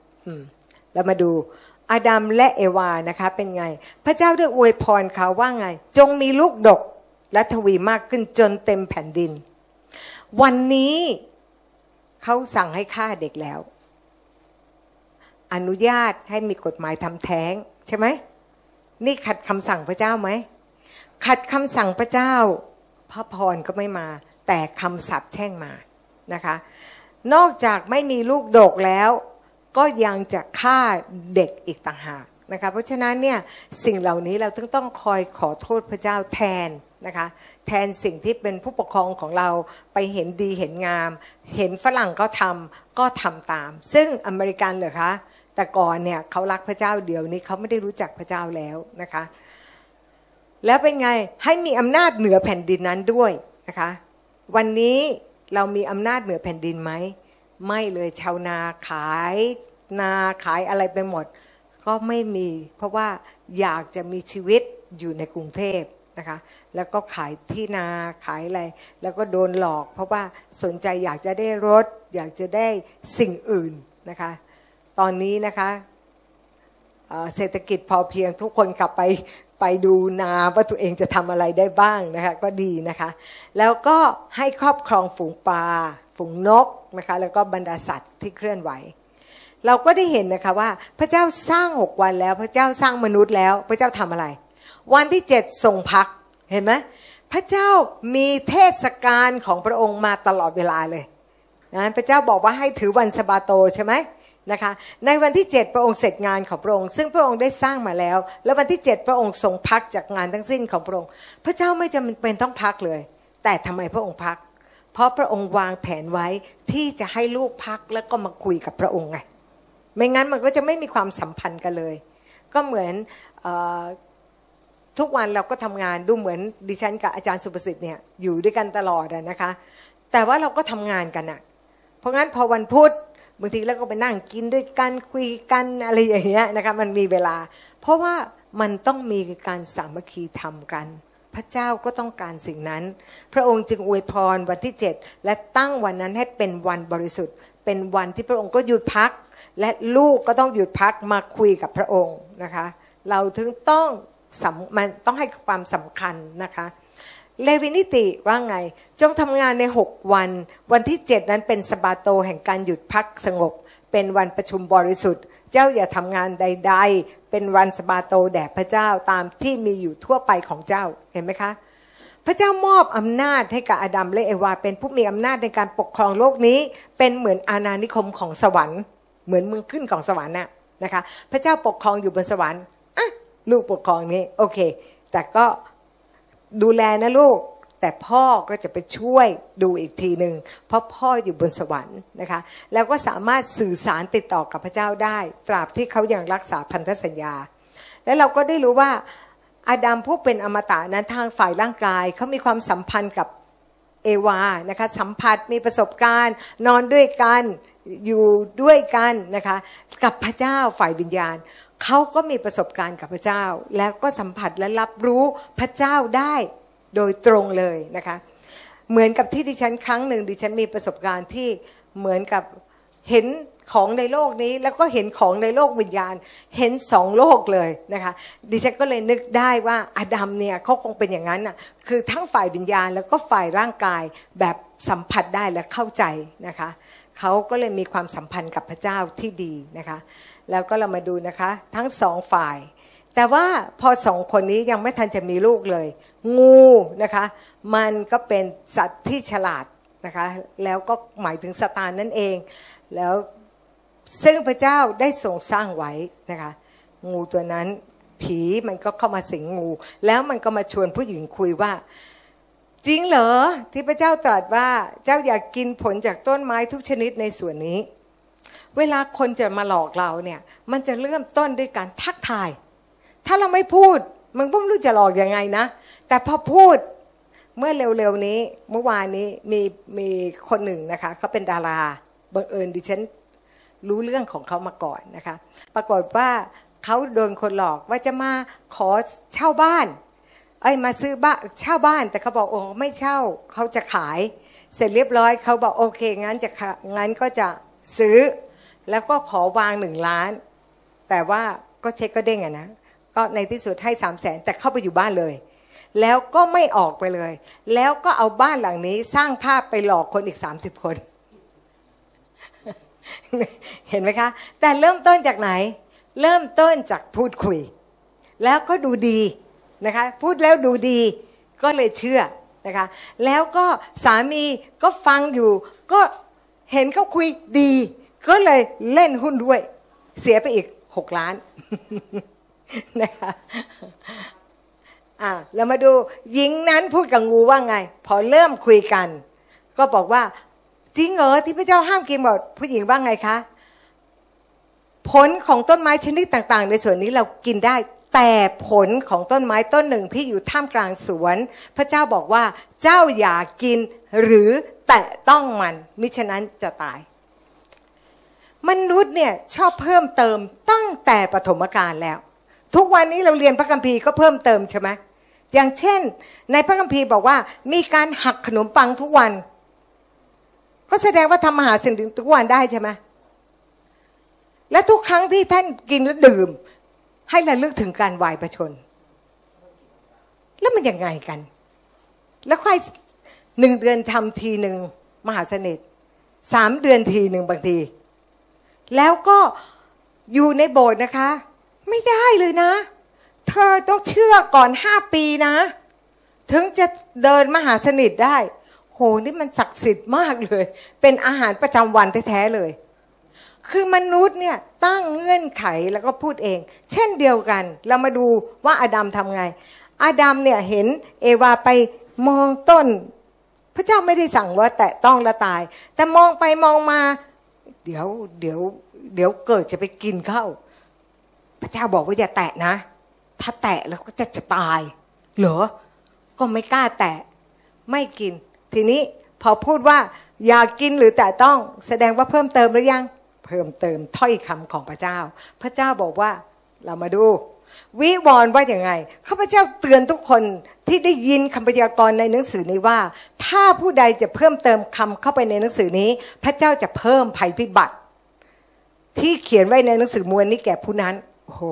แล้วมาดู อาดัมและเอวานะคะ เป็นไง พระเจ้าได้อวยพรเขาว่าไง จงมีลูกดกและทวีมากขึ้นจนเต็มแผ่นดิน วันนี้เขาสั่งให้ฆ่าเด็กแล้ว อนุญาตให้มีกฎหมายทำแท้งใช่ไหมนี่ขัดคำสั่งพระเจ้าไหมขัดคำสั่งพระเจ้า พระพรก็ไม่มา แต่คำสับแช่งมานะคะ นอกจากไม่มีลูกดกแล้ว ก็ยังจะฆ่าเด็กอีกต่างหากนะคะเพราะฉะนั้นเนี่ยสิ่งเหล่านี้เราต้องต้องคอยขอโทษพระเจ้าแทนนะคะแทนสิ่งที่เป็นผู้ปกครองของเราไปเห็นดีเห็นงาม เห็นฝรั่งก็ทำก็ทำตาม ซึ่งอเมริกันเหรอคะแต่ก่อนเนี่ยเขารักพระเจ้าเดียวนี้เขาไม่ได้รู้จักพระเจ้าแล้วนะคะแล้วเป็นไงให้มีอำนาจเหนือแผ่นดินนั้นด้วยนะคะวันนี้เรามีอำนาจเหนือแผ่นดินไหมไม่เลยชาวนาขาย นาขายอะไรไปหมด ก็ไม่มี เพราะว่าอยากจะมีชีวิตอยู่ในกรุงเทพนะคะแล้วก็ขายที่นาขายอะไร แล้วก็โดนหลอก เพราะว่าสนใจอยากจะได้รถ อยากจะได้สิ่งอื่นนะคะตอนนี้นะคะเศรษฐกิจพอเพียงทุกคนกลับไปไปดูนาว่าตัวเองจะทำอะไรได้บ้างนะคะก็ดีนะคะ แล้วก็ให้ครอบครองฝูงปลาฝูงนกนะคะแล้วก็บรรดาสัตว์ที่เคลื่อนไหว เราก็ได้เห็นนะคะว่าพระเจ้าสร้างหกวันแล้ว พระเจ้าสร้างมนุษย์แล้ว พระเจ้าทำอะไร วันที่เจ็ดทรงพักเห็นไหมพระเจ้ามีเทศกาลของพระองค์มาตลอดเวลาเลยนะพระเจ้าบอกว่าให้ถือวันสบาโตใช่ไหมนะคะในวันที่ 7 พระองค์เสร็จงานของพระองค์ ซึ่งพระองค์ได้สร้างมาแล้ว แล้ววันที่ 7 พระองค์ทรงพักจากงานทั้งสิ้นของพระองค์ พระเจ้าไม่จำเป็นต้องพักเลย แต่ทำไมพระองค์พัก เพราะพระองค์วางแผนไว้ที่จะให้ลูกพักแล้วก็มาคุยกับพระองค์ไง ไม่งั้นมันก็จะไม่มีความสัมพันธ์กันเลย ก็เหมือนทุกวันเราก็ทำงานดูเหมือนดิฉันกับอาจารย์สุประสิทธิ์เนี่ยอยู่ด้วยกันตลอดนะคะ แต่ว่าเราก็ทำงานกันอะเพราะงั้นพอวันพุธบางทีแล้วก็ไปนั่งกินด้วยกันคุยกันอะไรอย่างเงี้ยนะคะมันมีเวลา เพราะว่ามันต้องมีการสามัคคีทำกัน พระเจ้าก็ต้องการสิ่งนั้น พระองค์จึงอวยพรวันที่ 7 และตั้งวันนั้นให้เป็นวันบริสุทธิ์ เป็นวันที่พระองค์ก็หยุดพัก และลูกก็ต้องหยุดพักมาคุยกับพระองค์นะคะ เราถึงต้องมันต้องให้ความสำคัญนะคะเลวินิติว่าไง จงทำงานในหกวัน วันที่เจ็ดนั้นเป็นสบาโตแห่งการหยุดพักสงบ เป็นวันประชุมบริสุทธิ์ เจ้าอย่าทำงานใด ๆ เป็นวันสบาโตแด่พระเจ้าตามที่มีอยู่ทั่วไปของเจ้าเห็นไหมคะ พระเจ้ามอบอำนาจให้กับอาดัมและเอวา เป็นผู้มีอำนาจในการปกครองโลกนี้ เป็นเหมือนอาณานิคมของสวรรค์ เหมือนมืองขึ้นของสวรรค์น่ะนะคะ พระเจ้าปกครองอยู่บนสวรรค์อะลูกปกครองนี้โอเค แต่ก็ดูแลนะลูก แต่พ่อก็จะไปช่วยดูอีกทีหนึ่งเพราะพ่ออยู่บนสวรรค์นะคะ แล้วก็สามารถสื่อสารติดต่อกับพระเจ้าได้ ตราบที่เขายัางรักษาพันธสัญญา และเราก็ได้รู้ว่าอาดัมผู้เป็นอมตะนั้นทางฝ่ายร่างกายเขามีความสัมพันธ์กับเอวานะคะสัมผัสมีประสบการณ์ นอนด้วยกัน อยู่ด้วยกันนะคะ กับพระเจ้าฝ่ายวิญญาณเขาก็มีประสบการณ์กับพระเจ้า แล้วก็สัมผัสและรับรู้พระเจ้าได้โดยตรงเลยนะคะ เหมือนกับที่ดิฉันครั้งหนึ่งดิฉันมีประสบการณ์ที่เหมือนกับเห็นของในโลกนี้แล้วก็เห็นของในโลกวิญญาณ เห็นสองโลกเลยนะคะดิฉันก็เลยนึกได้ว่าอาดัมเนี่ยเขาคงเป็นอย่างนั้นน่ะคือทั้งฝ่ายวิญญาณแล้วก็ฝ่ายร่างกายแบบสัมผัสได้และเข้าใจนะคะ เขาก็เลยมีความสัมพันธ์กับพระเจ้าที่ดีนะคะ แล้วก็เรามาดูนะคะ ทั้งสองฝ่าย แต่ว่าพอสองคนนี้ยังไม่ทันจะมีลูกเลย งูนะคะ มันก็เป็นสัตว์ที่ฉลาดนะคะ แล้วก็หมายถึงสตานนั่นเอง แล้วซึ่งพระเจ้าได้ทรงสร้างไว้นะคะ งูตัวนั้นผีมันก็เข้ามาสิงงู แล้วมันก็มาชวนผู้หญิงคุยว่า จริงเหรอที่พระเจ้าตรัสว่าเจ้าอยากกินผลจากต้นไม้ทุกชนิดในส่วนนี้ เวลาคนจะมาหลอกเราเนี่ย มันจะเริ่มต้นด้วยการทักทาย ถ้าเราไม่พูดมันก็ไม่รู้จะหลอกยังไงนะ แต่พอพูดเมื่อเร็วๆนี้เมื่อวานนี้มีมีคนหนึ่งนะคะเขาเป็นดาราบังเอิญดิฉันรู้เรื่องของเขามาก่อนนะคะ ปรากฏว่าเขาโดนคนหลอกว่าจะมาขอเช่าบ้าน ไอ้มาซื้อบ้านเช่าบ้านแต่เขาบอกโอ้ไม่เช่าเขาจะขาย เสร็จเรียบร้อยเขาบอกโอเคงั้นจะงั้นก็จะซื้อ แล้วก็ขอวางหนึ่งล้าน แต่ว่าก็เช็คก็เด้งอะนะก็ในที่สุดให้สามแสนแต่เข้าไปอยู่บ้านเลย แล้วก็ไม่ออกไปเลย แล้วก็เอาบ้านหลังนี้สร้างภาพไปหลอกคนอีกสามสิบคน เห็นไหมคะ แต่เริ่มต้นจากไหน เริ่มต้นจากพูดคุย แล้วก็ดูดี นะคะพูดแล้วดูดีก็เลยเชื่อนะคะแล้วก็สามีก็ฟังอยู่ ก็เห็นเขาคุยดี ก็เลยเล่นหุ้นด้วย เสียไปอีกหกล้านนะคะอ่าเรามาดูหญิงนั้นพูดกับงูว่าไง พอเริ่มคุยกัน ก็บอกว่าจริงเหรอที่พระเจ้าห้ามกินหมดผู้หญิงว่าไงคะผลของต้นไม้ชนิดต่าง ๆ ในส่วนนี้เรากินได้ แต่ผลของต้นไม้ต้นหนึ่งที่อยู่ท่ามกลางสวน พระเจ้าบอกว่าเจ้าอย่ากินหรือแตะต้องมัน มิฉะนั้นจะตาย มนุษย์เนี่ยชอบเพิ่มเติมตั้งแต่ปฐมกาลแล้ว ทุกวันนี้เราเรียนพระคัมภีร์ก็เพิ่มเติมใช่ไหมอย่างเช่น ในพระคัมภีร์บอกว่า มีการหักขนมปังทุกวัน ก็แสดงว่าทำมหาสิ่งทุกวันได้ใช่ไหมและทุกครั้งที่ท่านกินและดื่ม ให้ระลึกถึงการวายประชน แล้วมันยังไงกัน แล้วค่อยหนึ่งเดือนทำทีหนึ่งมหาเสน่ห์สามเดือนทีหนึ่งบางที แล้วก็อยู่ในโบสถ์นะคะ ไม่ได้เลยนะ เธอต้องเชื่อก่อนห้าปีนะ ถึงจะเดินมหาสนิทได้ โหนี่มันศักดิ์สิทธิ์มากเลย เป็นอาหารประจำวันแท้ๆเลย คือมนุษย์เนี่ยตั้งเงื่อนไขแล้วก็พูดเอง เช่นเดียวกัน เรามาดูว่าอาดัมทำไง อาดัมเนี่ยเห็นเอวาไปมองต้น พระเจ้าไม่ได้สั่งว่าแตะต้องละตาย แต่มองไปมองมา เดี๋ยวเดี๋ยวเดี๋ยวเกิดจะไปกินเข้า พระเจ้าบอกว่าอย่าแตะนะ ถ้าแตะแล้วก็จะจะตาย เหรอ ก็ไม่กล้าแตะไม่กิน ทีนี้พอพูดว่า อยากกินหรือแตะต้อง แสดงว่าเพิ่มเติมหรือยัง เพิ่มเติมถ้อยคำของพระเจ้า พระเจ้าบอกว่าเรามาดู วิวรณ์ว่าอย่างไงข้าพเจ้าเตือนทุกคนที่ได้ยินคำพยากรณ์ในหนังสือนี้ว่า ถ้าผู้ใดจะเพิ่มเติมคำเข้าไปในหนังสือนี้ พระเจ้าจะเพิ่มภัยพิบัติ ที่เขียนไว้ในหนังสือมวลนี้แก่ผู้นั้นโอ้โห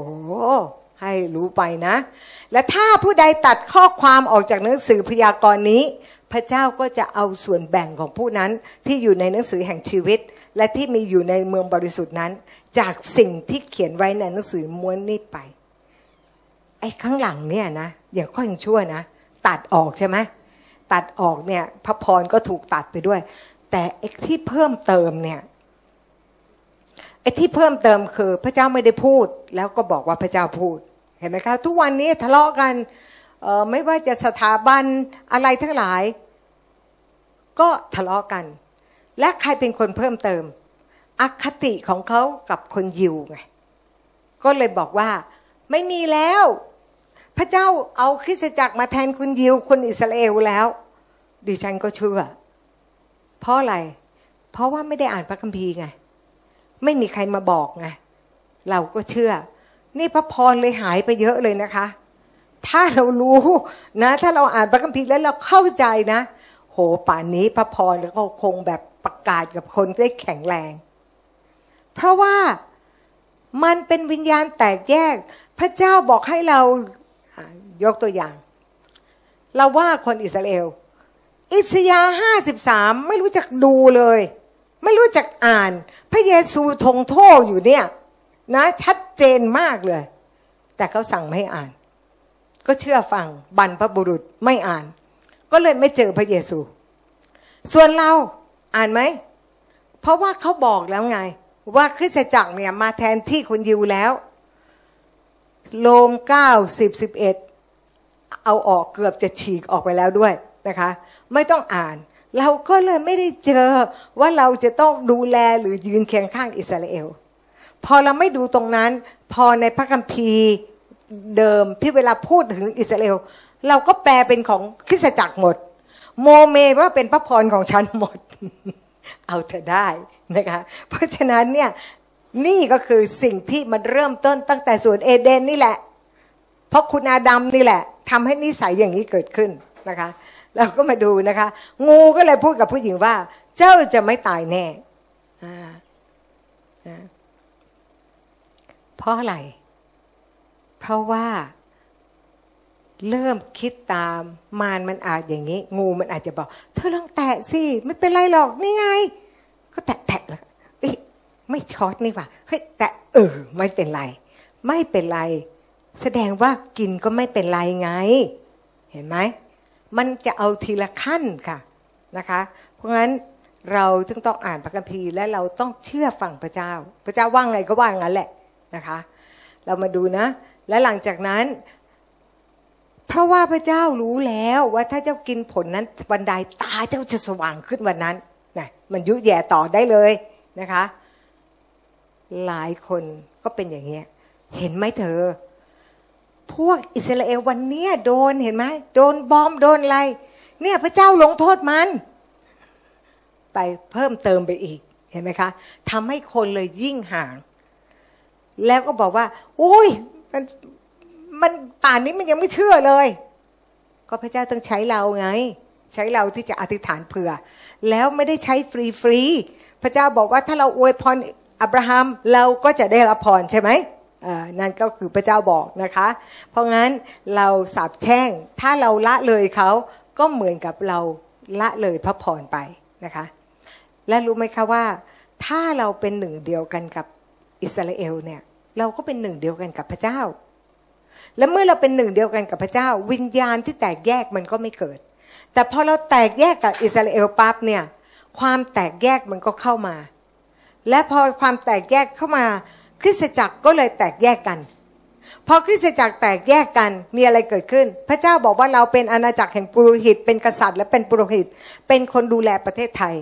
ให้รู้ไปนะ และถ้าผู้ใดตัดข้อความออกจากหนังสือพยากรณ์นี้ พระเจ้าก็จะเอาส่วนแบ่งของผู้นั้นที่อยู่ในหนังสือแห่งชีวิต และที่มีอยู่ในเมืองบริสุทธิ์นั้น จากสิ่งที่เขียนไว้ในหนังสือม้วนนี้ไปไอ้ข้างหลังเนี่ยนะอย่าค่อยชั่วนะตัดออกใช่ไหมตัดออกเนี่ยพระพรก็ถูกตัดไปด้วย แต่ไอ้ที่เพิ่มเติมเนี่ยไอ้ที่เพิ่มเติมคือ พระเจ้าไม่ได้พูด แล้วก็บอกว่าพระเจ้าพูด เห็นไหมคะ ทุกวันนี้ทะเลาะกัน ไม่ว่าจะสถาบันอะไรทั้งหลาย ก็ทะเลาะกัน และใครเป็นคนเพิ่มเติม อคติของเขากับคนยิวไงก็เลยบอกว่าไม่มีแล้ว พระเจ้าเอาคริสตจักรมาแทนคนยิวคนอิสราเอลแล้ว ดิฉันก็เชื่อเพราะอะไร เพราะว่าไม่ได้อ่านพระคัมภีร์ไง ไม่มีใครมาบอกไง เราก็เชื่อ นี่พระพรเลยหายไปเยอะเลยนะคะ ถ้าเรารู้นะ ถ้าเราอ่านพระคัมภีร์แล้วเราเข้าใจนะ โหป่านนี้พระพรแล้วก็คงแบบประกาศกับคนได้แข็งแรง เพราะว่ามันเป็นวิญญาณแตกแยก พระเจ้าบอกให้เรายกตัวอย่าง เราว่าคนอิสราเอล อิสยาห้าสิบสามไม่รู้จักดูเลย ไม่รู้จักอ่าน พระเยซูทงโทษอยู่เนี่ย นะชัดเจนมากเลย แต่เขาสั่งไม่ให้อ่าน ก็เชื่อฟังบรรพบุรุษไม่อ่าน ก็เลยไม่เจอพระเยซู ส่วนเราอ่านไหม เพราะว่าเขาบอกแล้วไง ว่าคริสตจักรเนี่ยมาแทนที่คนยิวแล้ว โลมเก้าสิบสิบเอ็ดเอาออกเกือบจะฉีกออกไปแล้วด้วยนะคะ ไม่ต้องอ่าน เราก็เลยไม่ได้เจอว่าเราจะต้องดูแลหรือยืนเคียงข้างอิสราเอล พอเราไม่ดูตรงนั้น พอในพระคัมภีร์ เดิมที่เวลาพูดถึงอิสราเอลเราก็แปลเป็นของคริสตจักรหมด โมเมว่าเป็นพระพรของฉันหมด เอาเธอได้นะคะ เพราะฉะนั้นเนี่ยนี่ก็คือสิ่งที่มันเริ่มต้นตั้งแต่สวนเอเดนนี่แหละ เพราะคุณอาดัมนี่แหละทำให้นิสัยอย่างนี้เกิดขึ้นนะคะเราก็มาดูนะคะ งูก็เลยพูดกับผู้หญิงว่า เจ้าจะไม่ตายแน่เพราะอะไร เพราะว่า เริ่มคิดตามมารมันอาจอย่างนี้ งูมันอาจจะบอก เธอลองแตะสิ ไม่เป็นไรหรอกนี่ไง ก็แตะแตะแล้วเอ้ยไม่ช็อตนี่ว่าเฮ้ยแต่เออ ไม่เป็นไร ไม่เป็นไร แสดงว่ากินก็ไม่เป็นไรไง เห็นไหมมันจะเอาทีละขั้นค่ะนะคะ เพราะงั้นเราจึงต้องอ่านพระคัมภีร์และเราต้องเชื่อฟังพระเจ้า พระเจ้าว่างไงก็ว่างงั้นแหละนะคะ เรามาดูนะ และหลังจากนั้น เพราะว่าพระเจ้ารู้แล้วว่าถ้าเจ้ากินผลนั้นวันใดตาเจ้าจะสว่างขึ้นวันนั้นนะมันยุแย่ต่อได้เลยนะคะ หลายคนก็เป็นอย่างเงี้ยเห็นไหมเธอ พวกอิสราเอลวันเนี้ยโดนเห็นไหมโดนบอมโดนอะไร เนี่ยพระเจ้าลงโทษมัน ไปเพิ่มเติมไปอีกเห็นไหมคะทำให้คนเลยยิ่งห่าง แล้วก็บอกว่า โอ้ย มันมันป่านนี้มันยังไม่เชื่อเลย ก็พระเจ้าต้องใช้เราไง ใช้เราที่จะอธิษฐานเผื่อ แล้วไม่ได้ใช้ฟรีฟรีพระเจ้าบอกว่าถ้าเราอวยพรอับราฮัมเราก็จะได้รับพรใช่ไหมนั่นก็คือพระเจ้าบอกนะคะ เพราะงั้นเราสาบแช่ง ถ้าเราละเลยเขาก็เหมือนกับเราละเลยพระพรไปนะคะ และรู้ไหมคะว่า ถ้าเราเป็นหนึ่งเดียวกันกับอิสราเอลเนี่ย เราก็เป็นหนึ่งเดียวกันกับพระเจ้า และเมื่อเราเป็นหนึ่งเดียวกันกับพระเจ้า วิญญาณที่แตกแยกมันก็ไม่เกิด แต่พอเราแตกแยกกับอิสราเอลปั๊บเนี่ย ความแตกแยกมันก็เข้ามา และพอความแตกแยกเข้ามา คริสตจักรก็เลยแตกแยกกันพอคริสตจักรแตกแยกกันมีอะไรเกิดขึ้น พระเจ้าบอกว่าเราเป็นอาณาจักรแห่งปุโรหิต เป็นกษัตริย์และเป็นปุโรหิต เป็นคนดูแลประเทศไทย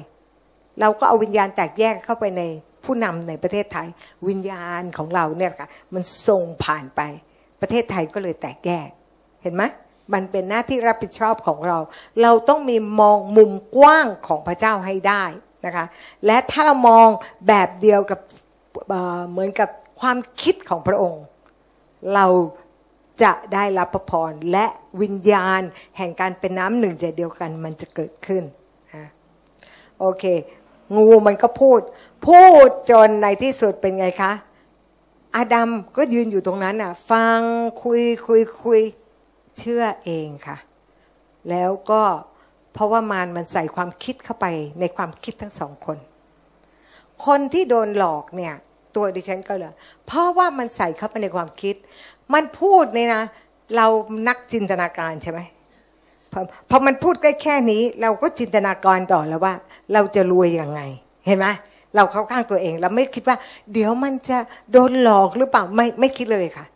เราก็เอาวิญญาณแตกแยกเข้าไปใน ผู้นำในประเทศไทย วิญญาณของเราเนี่ยค่ะมันส่งผ่านไปประเทศไทยก็เลยแตกแยก เห็นไหมมันเป็นหน้าที่รับผิดชอบของเรา เราต้องมีมองมุมกว้างของพระเจ้าให้ได้นะคะและถ้าเรามองแบบเดียวกับเหมือนกับความคิดของพระองค์ เราจะได้รับพระพรและวิญญาณแห่งการเป็นน้ำหนึ่งใจเดียวกันมันจะเกิดขึ้นโอเค งูมันก็พูด พูดจนในที่สุดเป็นไงคะ อาดัมก็ยืนอยู่ตรงนั้นอะ ฟังคุยคุยคุยเชื่อเองค่ะ แล้วก็เพราะว่ามารมันใส่ความคิดเข้าไปในความคิดทั้งสองคน คนที่โดนหลอกเนี่ย ตัวดิฉันก็เลยเพราะว่ามันใส่เข้าไปในความคิด มันพูดเนี่ยนะ เรานักจินตนาการใช่ไหมพอพอมันพูดแค่แค่นี้ เราก็จินตนาการต่อแล้วว่า เราจะรวยยังไง เห็นไหม เราเข้าข้างตัวเองเราไม่คิดว่า เดี๋ยวมันจะโดนหลอกหรือเปล่าไม่ไม่คิดเลยค่ะ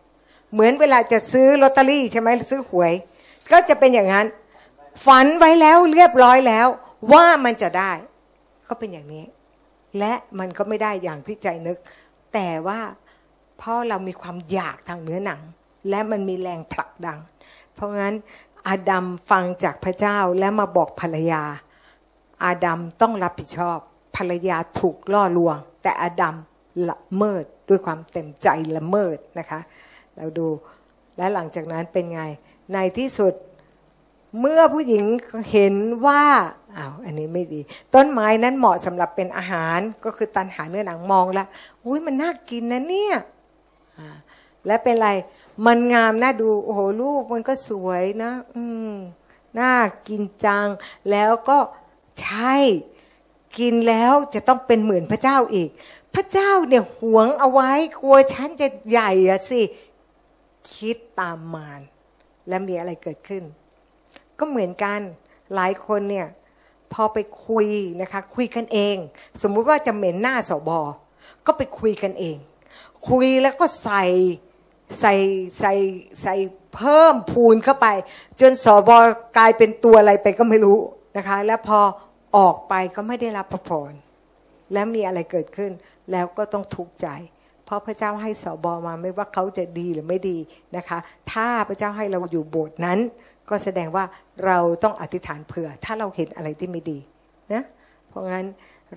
เหมือนเวลาจะซื้อลอตเตอรี่ใช่ไหมซื้อหวย ก็จะเป็นอย่างนั้น ฝันไว้แล้วเรียบร้อยแล้ว ว่ามันจะได้ ก็เป็นอย่างนี้ และมันก็ไม่ได้อย่างที่ใจนึก แต่ว่าเพราะเรามีความอยากทางเนื้อหนัง และมันมีแรงผลักดันเพราะงั้นอาดัมฟังจากพระเจ้าและมาบอกภรรยา อาดัมต้องรับผิดชอบ ภรรยาถูกล่อลวง แต่อดัมละเมิดด้วยความเต็มใจละเมิดนะคะ เราดูและหลังจากนั้นเป็นไง ในที่สุดเมื่อผู้หญิงเห็นว่าอ้าวอันนี้ไม่ดี ต้นไม้นั้นเหมาะสำหรับเป็นอาหารก็คือตันหาเนื้อหนังมองแล้วอุ้ยมันน่ากินนะเนี่ยและเป็นไร มันงามน่าดู โอ้โหลูกมันก็สวยนะ อืมน่ากินจัง แล้วก็ใช่ กินแล้วจะต้องเป็นเหมือนพระเจ้าอีก พระเจ้าเนี่ยหวงเอาไว้กลัวฉันจะใหญ่อะสิคิดตามมารและมีอะไรเกิดขึ้น ก็เหมือนกันหลายคนเนี่ยพอไปคุยนะคะคุยกันเอง สมมุติว่าจะเหม็นหน้าสบก็ไปคุยกันเอง คุยแล้วก็ใส่ใส่ใส่ใส่เพิ่มพูนเข้าไป จนสบอกลายเป็นตัวอะไรไปก็ไม่รู้นะคะ แล้วพอ ออกไปก็ไม่ได้รับพระพรแล้วมีอะไรเกิดขึ้น แล้วก็ต้องทุกข์ใจ เพราะพระเจ้าให้สอบอมาไม่ว่าเขาจะดีหรือไม่ดีนะคะ ถ้าพระเจ้าให้เราอยู่โบสถ์นั้น ก็แสดงว่าเราต้องอธิษฐานเผื่อ ถ้าเราเห็นอะไรที่ไม่ดีนะเพราะงั้น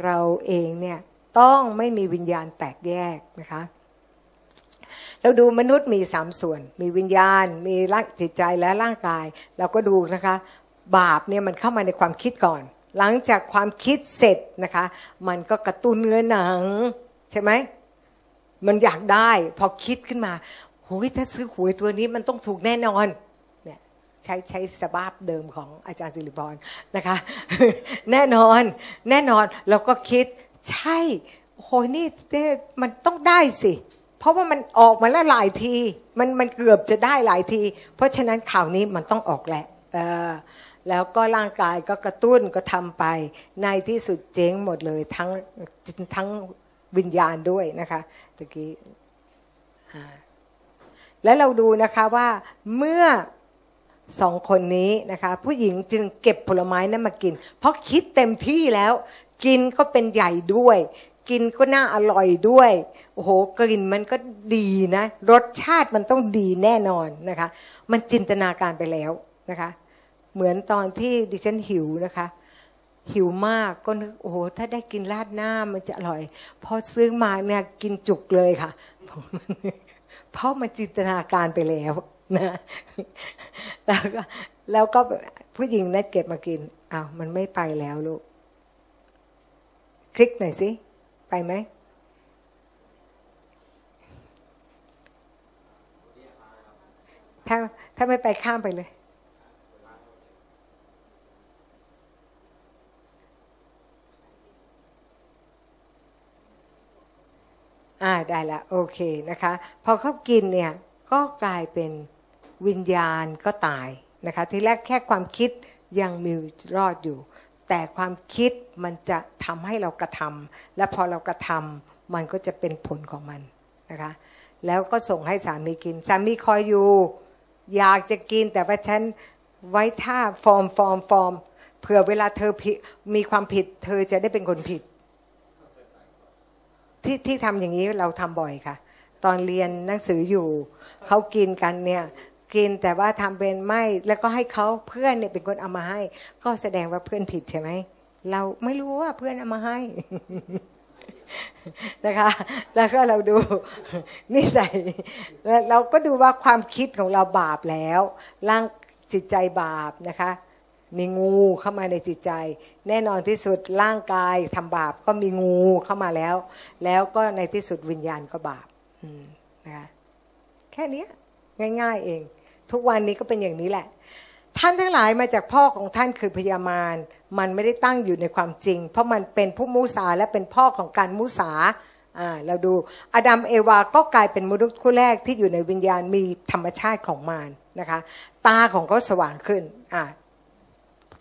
เราเองเนี่ยต้องไม่มีวิญญาณแตกแยกนะคะ เราดูมนุษย์มีสามส่วน มีวิญญาณ มีร่างจิตใจและร่างกาย เราก็ดูนะคะ บาปเนี่ยมันเข้ามาในความคิดก่อน หลังจากความคิดเสร็จนะคะ มันก็กระตุ้นเนื้อหนัง ใช่ไหมมันอยากได้พอคิดขึ้นมาหุยถ้าซื้อหวยตัวนี้มันต้องถูกแน่นอนเนี่ยใช้ใช้สภาพเดิมของอาจารย์สิริพรนะคะ แน่นอนแน่นอนเราก็คิดใช่โหนี่มันต้องได้สิ เพราะว่ามันออกมาแล้วหลายที มันมันเกือบจะได้หลายที เพราะฉะนั้นข่าวนี้มันต้องออกแหละเออ แล้วก็ร่างกายก็กระตุ้นก็ทำไป ในที่สุดเจ๊งหมดเลยทั้งทั้งวิญญาณด้วยนะคะตะกี้แล้วเราดูนะคะว่าเมื่อสองคนนี้นะคะผู้หญิงจึงเก็บผลไม้นั้นมากิน เพราะคิดเต็มที่แล้ว กินก็เป็นใหญ่ด้วย กินก็น่าอร่อยด้วยโอ้โหกลิ่นมันก็ดีนะ รสชาติมันต้องดีแน่นอนนะคะ มันจินตนาการไปแล้วนะคะ เหมือนตอนที่ดิฉันหิวนะคะ หิวมากก็นึกโอ้โหถ้าได้กินราดหน้ามันจะอร่อย พอซื้อมาเนี่ยกินจุกเลยค่ะ เพราะมันจินตนาการไปแล้วนะแล้วก็แล้วก็ผู้หญิงนัดเก็บมากินอ้าวมันไม่ไปแล้วลูก คลิกหน่อยสิ ไปไหมถ้าถ้าไม่ไปข้ามไปเลย ได้ละโอเคนะคะ พอเขากินเนี่ยก็กลายเป็นวิญญาณก็ตายนะคะทีแรกแค่ความคิดยังมีรอดอยู่ แต่ความคิดมันจะทำให้เรากระทำและพอเรากระทำมันก็จะเป็นผลของมันนะคะ แล้วก็ส่งให้สามีกิน สามีคอยอยู่ อยากจะกินแต่ว่าฉันไว้ท่าฟอร์มฟอร์มฟอร์มเผื่อเวลาเธอมีความผิด เธอจะได้เป็นคนผิด ที่ที่ทำอย่างนี้เราทำบ่อยค่ะ ตอนเรียนหนังสืออยู่เขากินกันเนี่ยกินแต่ว่าทำเป็นไม่แล้วก็ให้เขาเพื่อนเนี่ยเป็นคนเอามาให้ ก็แสดงว่าเพื่อนผิดใช่ไหมเราไม่รู้ว่าเพื่อนเอามาให้นะคะ แล้วก็เราดูนิสัยแล้วเราก็ดูว่าความคิดของเราบาปแล้ว ร่างจิตใจบาปนะคะ มีงูเข้ามาในจิตใจ แน่นอนที่สุดร่างกายทำบาปก็มีงูเข้ามาแล้ว แล้วก็ในที่สุดวิญญาณก็บาปนะคะแค่นี้ง่าย ๆเอง ทุกวันนี้ก็เป็นอย่างนี้แหละ ท่านทั้งหลายมาจากพ่อของท่านคือพญามารมันไม่ได้ตั้งอยู่ในความจริง เพราะมันเป็นผู้มุสาและเป็นพ่อของการมุสาเราดูอดัมเอวาก็กลายเป็นมนุษย์คู่แรกที่อยู่ในวิญญาณมีธรรมชาติของมารนะคะ ตาของเขาสว่างขึ้นอ่า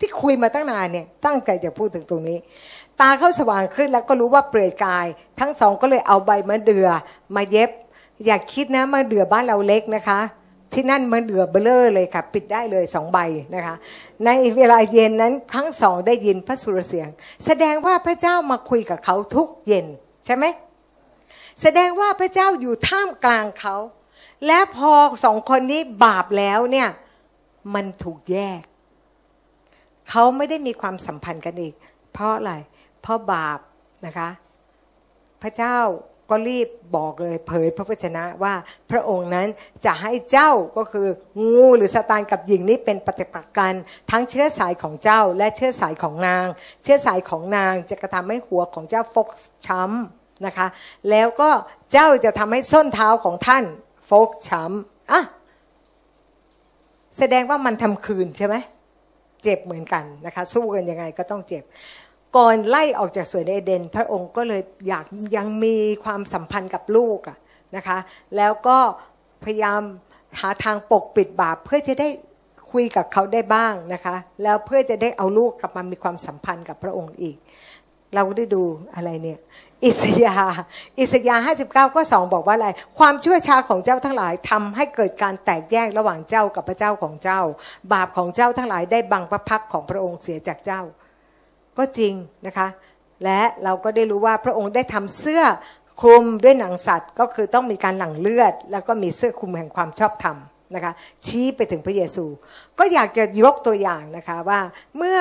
ที่คุยมาตั้งนานเนี่ยตั้งใจจะพูดถึงตรงนี้ ตาเขาสว่างขึ้นแล้วก็รู้ว่าเปลือยกาย ทั้งสองก็เลยเอาใบมะเดื่อมาเย็บ อยากคิดนะมะเดื่อบ้านเราเล็กนะคะ ที่นั่นมันเดือเบลอเลยค่ะ ปิดได้เลยสองใบนะคะ ในเวลาเย็นนั้นทั้งสองได้ยินพระสุรเสียง แสดงว่าพระเจ้ามาคุยกับเขาทุกเย็นใช่ไหมแสดงว่าพระเจ้าอยู่ท่ามกลางเขา และพอสองคนนี้บาปแล้วเนี่ยมันถูกแยก เขาไม่ได้มีความสัมพันธ์กันอีก เพราะอะไร เพราะบาปนะคะ พระเจ้าก็รีบบอกเลยเผยพระวจนะว่าพระองค์นั้นจะให้เจ้าก็คืองูหรือสตานกับหญิงนี้เป็นปฏิปักษ์กันทั้งเชื้อสายของเจ้าและเชื้อสายของนาง เชื้อสายของนางจะกระทำให้หัวของเจ้าฟกช้ำนะคะ แล้วก็เจ้าจะทำให้ส้นเท้าของท่านฟกช้ำอะแสดงว่ามันทำคืนใช่ไหม เจ็บเหมือนกันนะคะสู้กันยังไงก็ต้องเจ็บ ก่อนไล่ออกจากสวนเอเดน พระองค์ก็เลยอยากยังมีความสัมพันธ์กับลูกอะนะคะแล้วก็พยายามหาทางปกปิดบาปเพื่อจะได้คุยกับเขาได้บ้างนะคะแล้วเพื่อจะได้เอาลูกกลับมามีความสัมพันธ์กับพระองค์อีก เราได้ดูอะไรเนี่ย อิสยา อิสยาห้าสิบเก้าก็สองบอกว่าอะไร ความชั่วช้าของเจ้าทั้งหลายทำให้เกิดการแตกแยกระหว่างเจ้ากับพระเจ้าของเจ้า บาปของเจ้าทั้งหลายได้บังพระพักของพระองค์เสียจากเจ้า ก็จริงนะคะ และเราก็ได้รู้ว่าพระองค์ได้ทำเสื้อคลุมด้วยหนังสัตว์ ก็คือต้องมีการหลั่งเลือด แล้วก็มีเสื้อคลุมแห่งความชอบธรรมนะคะชี้ไปถึงพระเยซู ก็อยากจะยกตัวอย่างนะคะว่าเมื่อ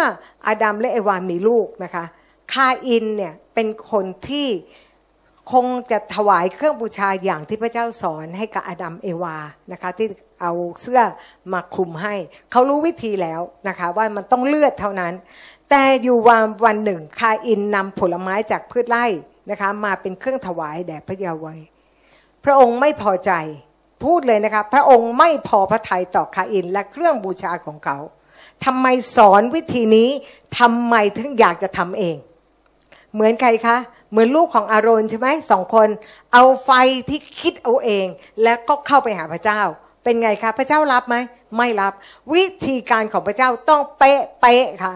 อาดัมและเอวามีลูกนะคะ คาอินเนี่ยเป็นคนที่คงจะถวายเครื่องบูชาอย่างที่พระเจ้าสอนให้กับอาดัมเอวานะคะที่เอาเสื้อมาคลุมให้ เขารู้วิธีแล้วนะคะว่ามันต้องเลือดเท่านั้น แต่อยู่วันวันหนึ่งคาอินนำผลไม้จากพืชไร่นะคะมาเป็นเครื่องถวายแด่พระยาเวพระองค์ไม่พอใจพูดเลยนะคะพระองค์ไม่พอพระทัยต่อคาอินและเครื่องบูชาของเขาทำไมสอนวิธีนี้ทำไมถึงอยากจะทำเอง เหมือนใครคะ เหมือนลูกของอารอนใช่ไหมสองคน เอาไฟที่คิดเอาเอง แล้วก็เข้าไปหาพระเจ้า เป็นไงคะ พระเจ้ารับไหมไม่รับ วิธีการของพระเจ้าต้องเป๊ะเป๊ะค่ะ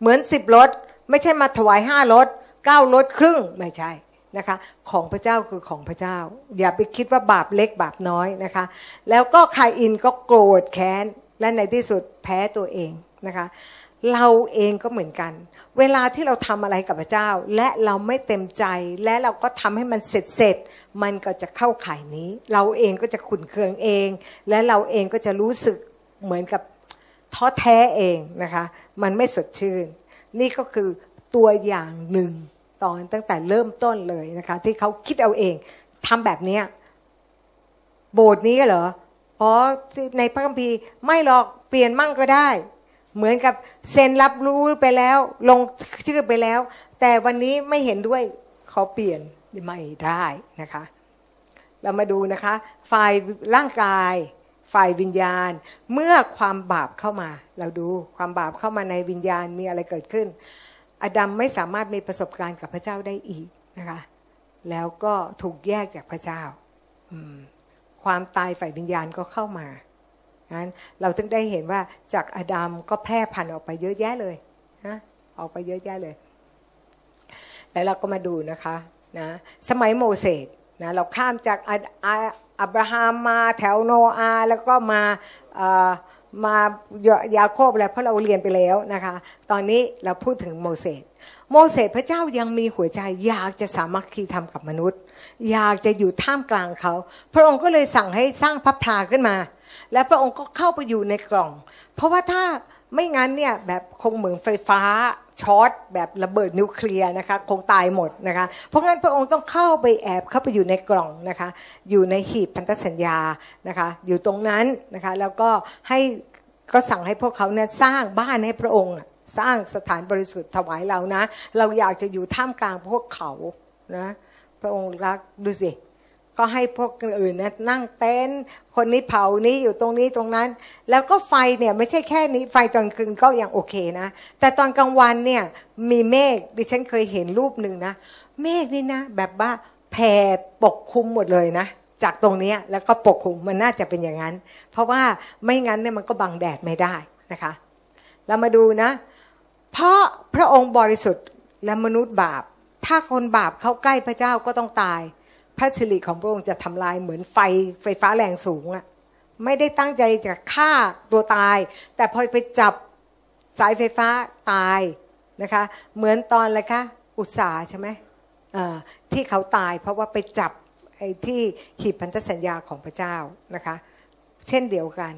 เหมือนสิบรถไม่ใช่มาถวายห้ารถเก้ารถครึ่งไม่ใช่นะคะของพระเจ้าคือของพระเจ้า อย่าไปคิดว่าบาปเล็กบาปน้อยนะคะ แล้วก็คายอินก็โกรธแค้นและในที่สุดแพ้ตัวเองนะคะ เราเองก็เหมือนกัน เวลาที่เราทำอะไรกับพระเจ้า และเราไม่เต็มใจ และเราก็ทำให้มันเสร็จเสร็จ มันก็จะเข้าข่ายนี้ เราเองก็จะขุนเคืองเอง และเราเองก็จะรู้สึกเหมือนกับท้อแท้เองนะคะ มันไม่สดชื่น นี่ก็คือตัวอย่างหนึ่งตอนตั้งแต่เริ่มต้นเลยนะคะ ที่เขาคิดเอาเองทำแบบเนี้ยโบสถ์นี้เหรออ๋อในพระคัมภีร์ไม่หรอกเปลี่ยนมั่งก็ได้ เหมือนกับเซ็นรับรู้ไปแล้ว ลงชื่อไปแล้ว แต่วันนี้ไม่เห็นด้วยขอเปลี่ยนไม่ได้นะคะ เรามาดูนะคะ ฝ่ายร่างกาย ฝ่ายวิญญาณ เมื่อความบาปเข้ามา เราดูความบาปเข้ามาในวิญญาณมีอะไรเกิดขึ้น อดัมไม่สามารถมีประสบการณ์กับพระเจ้าได้อีกนะคะ แล้วก็ถูกแยกจากพระเจ้า ความตายฝ่ายวิญญาณก็เข้ามา นั้นเราถึงได้เห็นว่าจากอดัมก็แพร่พันธุ์ออกไปเยอะแยะเลยนะออกไปเยอะแยะเลย แล้วเราก็มาดูนะคะนะสมัยโมเสสนะเราข้ามจากอับราฮัมมาแถวโนอาแล้วก็มามายาโคบแล้วเพราะเราเรียนไปแล้วนะคะ ตอนนี้เราพูดถึงโมเสสโมเสสพระเจ้ายังมีหัวใจอยากจะสามัคคีทำกับมนุษย์ อยากจะอยู่ท่ามกลางเขา พระองค์ก็เลยสั่งให้สร้างพระพลาขึ้นมา และพระองค์ก็เข้าไปอยู่ในกล่อง เพราะว่าถ้าไม่งั้นเนี่ยแบบคงเหมือนไฟฟ้าช็อตแบบระเบิดนิวเคลียร์นะคะคงตายหมดนะคะเพราะงั้นพระองค์ต้องเข้าไปแอบเข้าไปอยู่ในกล่องนะคะอยู่ในหีบพันธสัญญานะคะอยู่ตรงนั้นนะคะแล้วก็ให้ก็สั่งให้พวกเขาเนี่ยสร้างบ้านให้พระองค์สร้างสถานบริสุทธิ์ถวายเรานะ เราอยากจะอยู่ท่ามกลางพวกเขานะพระองค์รักดูสิ ก็ให้พวกอื่นนะนั่งเต้นคนนี้เผานี้อยู่ตรงนี้ตรงนั้น แล้วก็ไฟเนี่ยไม่ใช่แค่นี้ไฟตอนคืนก็ยังโอเคนะ แต่ตอนกลางวันเนี่ยมีเมฆดิฉันเคยเห็นรูปหนึ่งนะ เมฆนี่นะ แบบว่าแผ่ปกคลุมหมดเลยนะ จากตรงนี้แล้วก็ปกคลุมมันน่าจะเป็นอย่างนั้น เพราะว่าไม่งั้นเนี่ยมันก็บังแดดไม่ได้นะคะ เรามาดูนะ เพราะพระองค์บริสุทธิ์และมนุษย์บาป ถ้าคนบาปเข้าใกล้พระเจ้าก็ต้องตาย พระสิริของพระองค์จะทำลายเหมือนไฟไฟฟ้าแรงสูงอะไม่ได้ตั้งใจจะฆ่าตัวตาย แต่พอไปจับสายไฟฟ้าตายนะคะ เหมือนตอนอะไรคะอุตสาใช่ไหมที่เขาตายเพราะว่าไปจับไอ้ที่หีบพันธสัญญาของพระเจ้านะคะ เช่นเดียวกัน